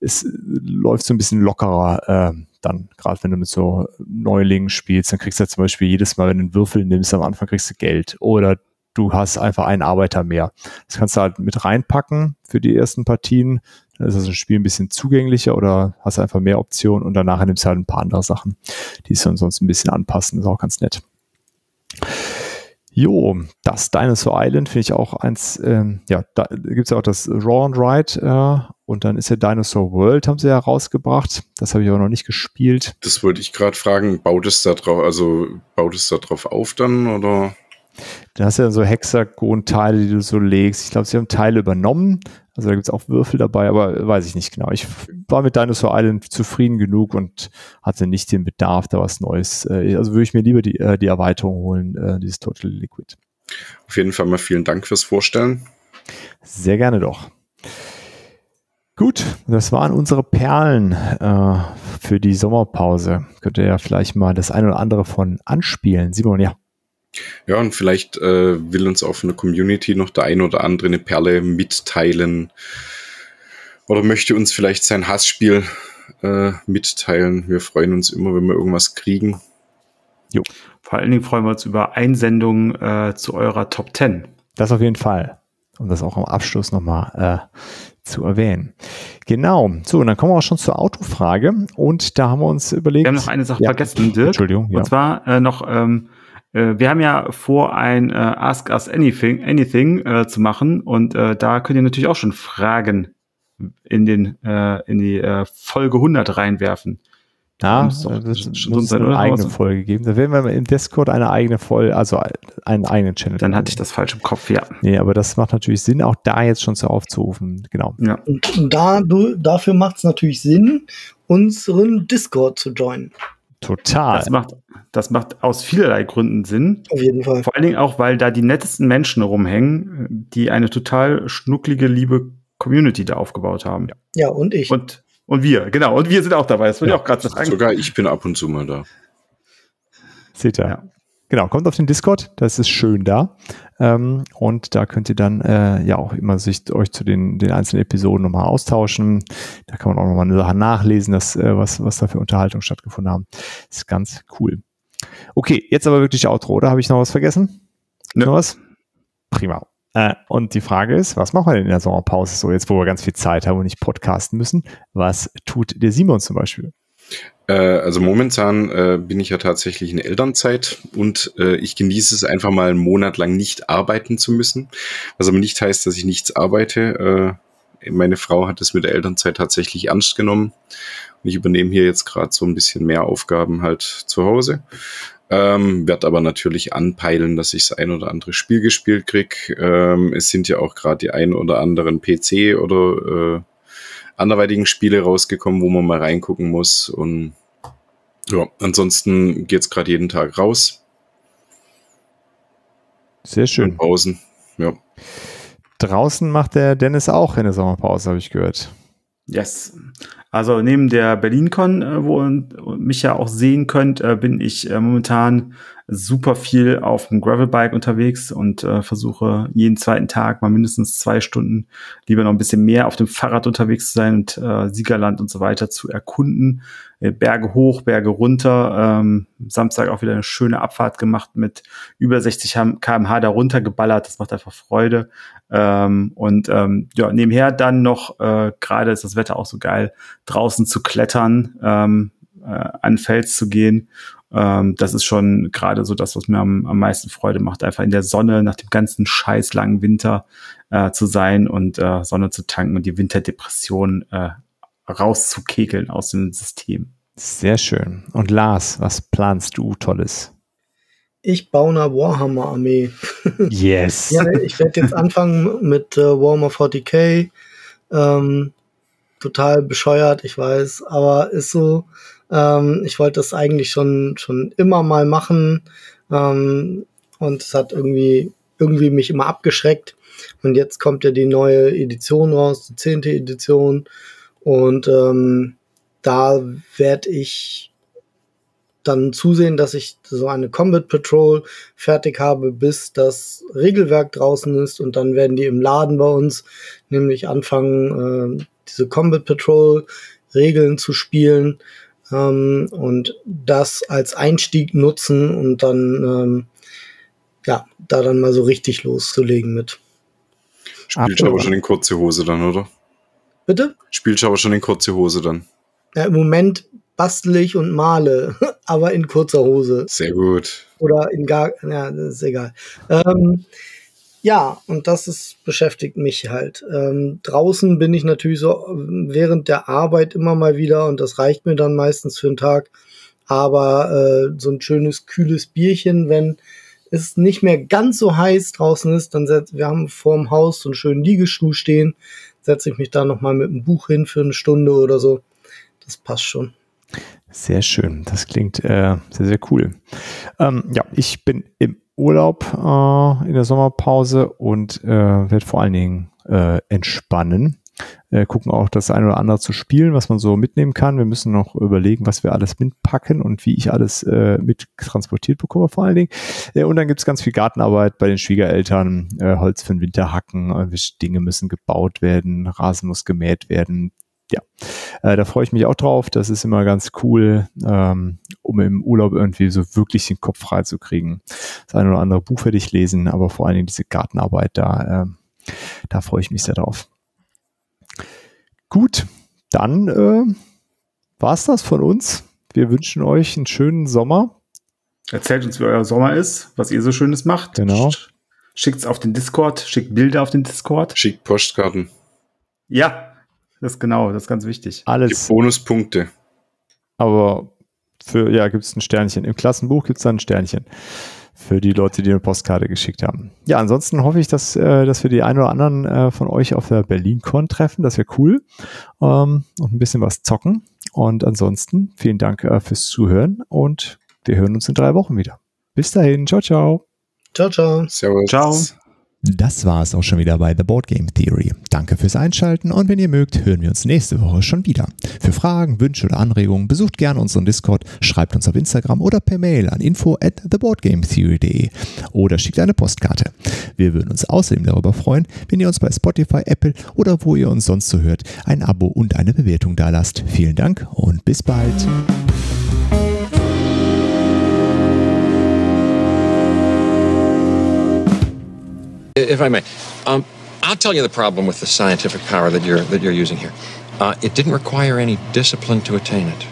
es läuft so ein bisschen lockerer äh, dann, gerade wenn du mit so Neulingen spielst, dann kriegst du ja zum Beispiel jedes Mal, wenn du einen Würfel nimmst, am Anfang kriegst du Geld oder du hast einfach einen Arbeiter mehr. Das kannst du halt mit reinpacken für die ersten Partien. Dann ist das Spiel ein bisschen zugänglicher oder hast einfach mehr Optionen und danach nimmst du halt ein paar andere Sachen, die es dann sonst ein bisschen anpassen. Das ist auch ganz nett. Jo, das Dinosaur Island finde ich auch eins, ähm, ja, da gibt es ja auch das Raw and Ride äh, und dann ist ja Dinosaur World, haben sie ja rausgebracht. Das habe ich aber noch nicht gespielt. Das wollte ich gerade fragen, baut es da drauf, also baut es da drauf auf dann oder? Dann hast du ja so Hexagon-Teile, die du so legst. Ich glaube, sie haben Teile übernommen. Also da gibt es auch Würfel dabei, aber weiß ich nicht genau. Ich war mit Dinosaur Island zufrieden genug und hatte nicht den Bedarf, da was Neues. Äh, also würde ich mir lieber die, äh, die Erweiterung holen, äh, dieses Total Liquid. Auf jeden Fall mal vielen Dank fürs Vorstellen. Sehr gerne doch. Gut, das waren unsere Perlen äh, für die Sommerpause. Könnt ihr ja vielleicht mal das eine oder andere von anspielen. Simon, ja. Ja, und vielleicht äh, will uns auch von der Community noch der ein oder andere eine Perle mitteilen oder möchte uns vielleicht sein Hassspiel äh, mitteilen. Wir freuen uns immer, wenn wir irgendwas kriegen. Jo. Vor allen Dingen freuen wir uns über Einsendungen äh, zu eurer Top 10. Das auf jeden Fall. Um das auch am Abschluss nochmal äh, zu erwähnen. Genau. So, und dann kommen wir auch schon zur Autofrage. Und da haben wir uns überlegt. Wir haben noch eine Sache ja, vergessen, Dirk. Entschuldigung. Ja. Und zwar äh, noch ähm, äh, wir haben ja vor, ein äh, Ask Us Anything, anything äh, zu machen und äh, da könnt ihr natürlich auch schon Fragen in den äh, in die äh, Folge 100 reinwerfen. Ja, das wird schon eine eigene Folge geben. Da werden wir im Discord eine eigene Folge, also einen eigenen Channel. Dann hatte ich das falsch im Kopf, ja. Nee, aber das macht natürlich Sinn, auch da jetzt schon zu aufzurufen. Genau. Ja. Und da, dafür macht es natürlich Sinn, unseren Discord zu joinen. Total. Das macht, das macht aus vielerlei Gründen Sinn. Auf jeden Fall. Vor allen Dingen auch, weil da die nettesten Menschen rumhängen, die eine total schnucklige, liebe Community da aufgebaut haben. Ja, und ich. Und, und wir, genau. Und wir sind auch dabei. Das würde ja, ich auch gerade sagen. Sogar ich bin ab und zu mal da. Seht ihr. Ja. Genau, kommt auf den Discord, das ist schön da. Ähm, und da könnt ihr dann äh, ja auch immer sich euch zu den, den einzelnen Episoden nochmal austauschen. Da kann man auch nochmal eine Sache nachlesen, dass, äh, was, was da für Unterhaltung stattgefunden haben. Das ist ganz cool. Okay, jetzt aber wirklich Outro, oder? Habe ich noch was vergessen? Ne. Noch was? Prima. Äh, und die Frage ist, was machen wir denn in der Sommerpause so, jetzt wo wir ganz viel Zeit haben und nicht podcasten müssen? Was tut der Simon zum Beispiel? Äh, also momentan äh, bin ich ja tatsächlich in Elternzeit und äh, ich genieße es einfach mal einen Monat lang nicht arbeiten zu müssen. Was aber nicht heißt, dass ich nichts arbeite. Meine Frau hat es mit der Elternzeit tatsächlich ernst genommen. Und ich übernehme hier jetzt gerade so ein bisschen mehr Aufgaben halt zu Hause. Ähm, werd aber natürlich anpeilen, dass ich das ein oder andere Spiel gespielt krieg. Ähm, es sind ja auch gerade die ein oder anderen PC oder anderweitigen Spiele rausgekommen, wo man mal reingucken muss. Und ja, ansonsten geht's gerade jeden Tag raus. Sehr schön. Und Pausen. Ja. Draußen macht der Dennis auch eine Sommerpause, habe ich gehört. Yes. Also neben der BerlinCon, äh, wo ihr mich ja auch sehen könnt, äh, bin ich äh, momentan super viel auf dem Gravelbike unterwegs und äh, versuche jeden zweiten Tag mal mindestens zwei Stunden lieber noch ein bisschen mehr auf dem Fahrrad unterwegs zu sein und äh, Siegerland und so weiter zu erkunden. Berge hoch, Berge runter. Ähm, Samstag auch wieder eine schöne Abfahrt gemacht mit über 60 kmh da runtergeballert. Das macht einfach Freude. Ähm, und ähm, ja, nebenher dann noch, äh, gerade ist das Wetter auch so geil, draußen zu klettern, ähm, äh, an Fels zu gehen ähm, das ist schon gerade so das, was mir am, am meisten Freude macht, einfach in der Sonne nach dem ganzen scheiß langen Winter äh, zu sein und äh, Sonne zu tanken und die Winterdepression äh, rauszukegeln aus dem System. Sehr schön. Und Lars, was planst du Tolles? Ich baue eine Warhammer-Armee. Yes. ja, ich werde jetzt anfangen mit äh, Warhammer 40k. Ähm, total bescheuert, ich weiß, aber ist so, ähm, ich wollte das eigentlich schon, schon immer mal machen. Ähm, und es hat irgendwie, irgendwie mich immer abgeschreckt. Und jetzt kommt ja die neue Edition raus, die zehnte Edition. Und ähm, da werde ich dann zusehen, dass ich so eine Combat Patrol fertig habe, bis das Regelwerk draußen ist. Und dann werden die im Laden bei uns nämlich anfangen, äh, diese Combat Patrol Regeln zu spielen ähm, und das als Einstieg nutzen und dann ähm, ja, da dann mal so richtig loszulegen mit. Spielst du aber schon in kurze Hose dann, oder? Bitte? Spielst du aber schon in kurze Hose dann? Ja, Im Moment bastel ich und male, aber in kurzer Hose. Sehr gut. Oder in gar, ja, das ist egal. Ähm, ja, und das ist, beschäftigt mich halt. Ähm, draußen bin ich natürlich so während der Arbeit immer mal wieder und das reicht mir dann meistens für einen Tag. Aber äh, so ein schönes, kühles Bierchen, wenn es nicht mehr ganz so heiß draußen ist, dann setz, wir haben vorm Haus so einen schönen Liegestuhl stehen, setze ich mich da nochmal mit einem Buch hin für eine Stunde oder so. Das passt schon. Sehr schön. Das klingt äh, sehr, sehr cool. Ähm, ja, ich bin im Urlaub äh, in der Sommerpause und äh, werde vor allen Dingen äh, entspannen. Äh, gucken auch das eine oder andere zu spielen, was man so mitnehmen kann. Wir müssen noch überlegen, was wir alles mitpacken und wie ich alles äh, mit transportiert bekomme vor allen Dingen. Äh, und dann gibt's ganz viel Gartenarbeit bei den Schwiegereltern, äh, Holz für den Winter hacken, äh, Dinge müssen gebaut werden, Rasen muss gemäht werden, ja, äh, da freue ich mich auch drauf. Das ist immer ganz cool, ähm, um im Urlaub irgendwie so wirklich den Kopf frei zu kriegen. Das eine oder andere Buch werde ich lesen, aber vor allen Dingen diese Gartenarbeit da, äh, da freue ich mich sehr drauf. Gut, dann äh, war's das von uns. Wir wünschen euch einen schönen Sommer. Erzählt uns, wie euer Sommer ist, was ihr so Schönes macht. Genau. Schickt's auf den Discord, schickt Bilder auf den Discord. Schickt Postkarten. Ja, das ist genau, das ist ganz wichtig. Alles. Die Bonuspunkte. Aber für, ja, gibt es ein Sternchen. Im Klassenbuch gibt es dann ein Sternchen. Für die Leute, die eine Postkarte geschickt haben. Ja, ansonsten hoffe ich, dass, äh, dass wir die einen oder anderen äh, von euch auf der BerlinCon treffen. Das wäre cool. Ähm, und ein bisschen was zocken. Und ansonsten vielen Dank äh, fürs Zuhören und wir hören uns in drei Wochen wieder. Bis dahin. Ciao, ciao. Ciao, ciao. Servus. Ciao. Das war es auch schon wieder bei The Board Game Theory. Danke fürs Einschalten und wenn ihr mögt, hören wir uns nächste Woche schon wieder. Für Fragen, Wünsche oder Anregungen besucht gerne unseren Discord, schreibt uns auf Instagram oder per Mail an info at theboardgametheory.de oder schickt eine Postkarte. Wir würden uns außerdem darüber freuen, wenn ihr uns bei Spotify, Apple oder wo ihr uns sonst so hört, ein Abo und eine Bewertung dalasst. Vielen Dank und bis bald. If I may, um, I'll tell you the problem with the scientific power that you're that you're using here. Uh, it didn't require any discipline to attain it.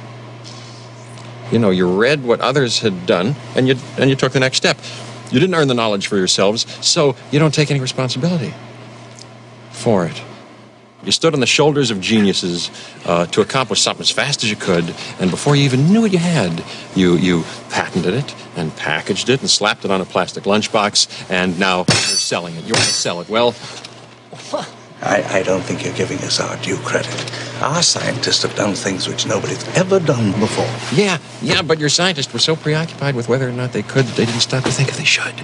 You know, you read what others had done and you, and you took the next step. You didn't earn the knowledge for yourselves, so you don't take any responsibility for it. You stood on the shoulders of geniuses uh, to accomplish something as fast as you could, and before you even knew what you had, you, you patented it and packaged it and slapped it on a plastic lunchbox, and now you're selling it. You want to sell it. Well, I, I don't think you're giving us our due credit. Our scientists have done things which nobody's ever done before. yeah, yeah, but your scientists were so preoccupied with whether or not they could, they didn't stop to think if they should.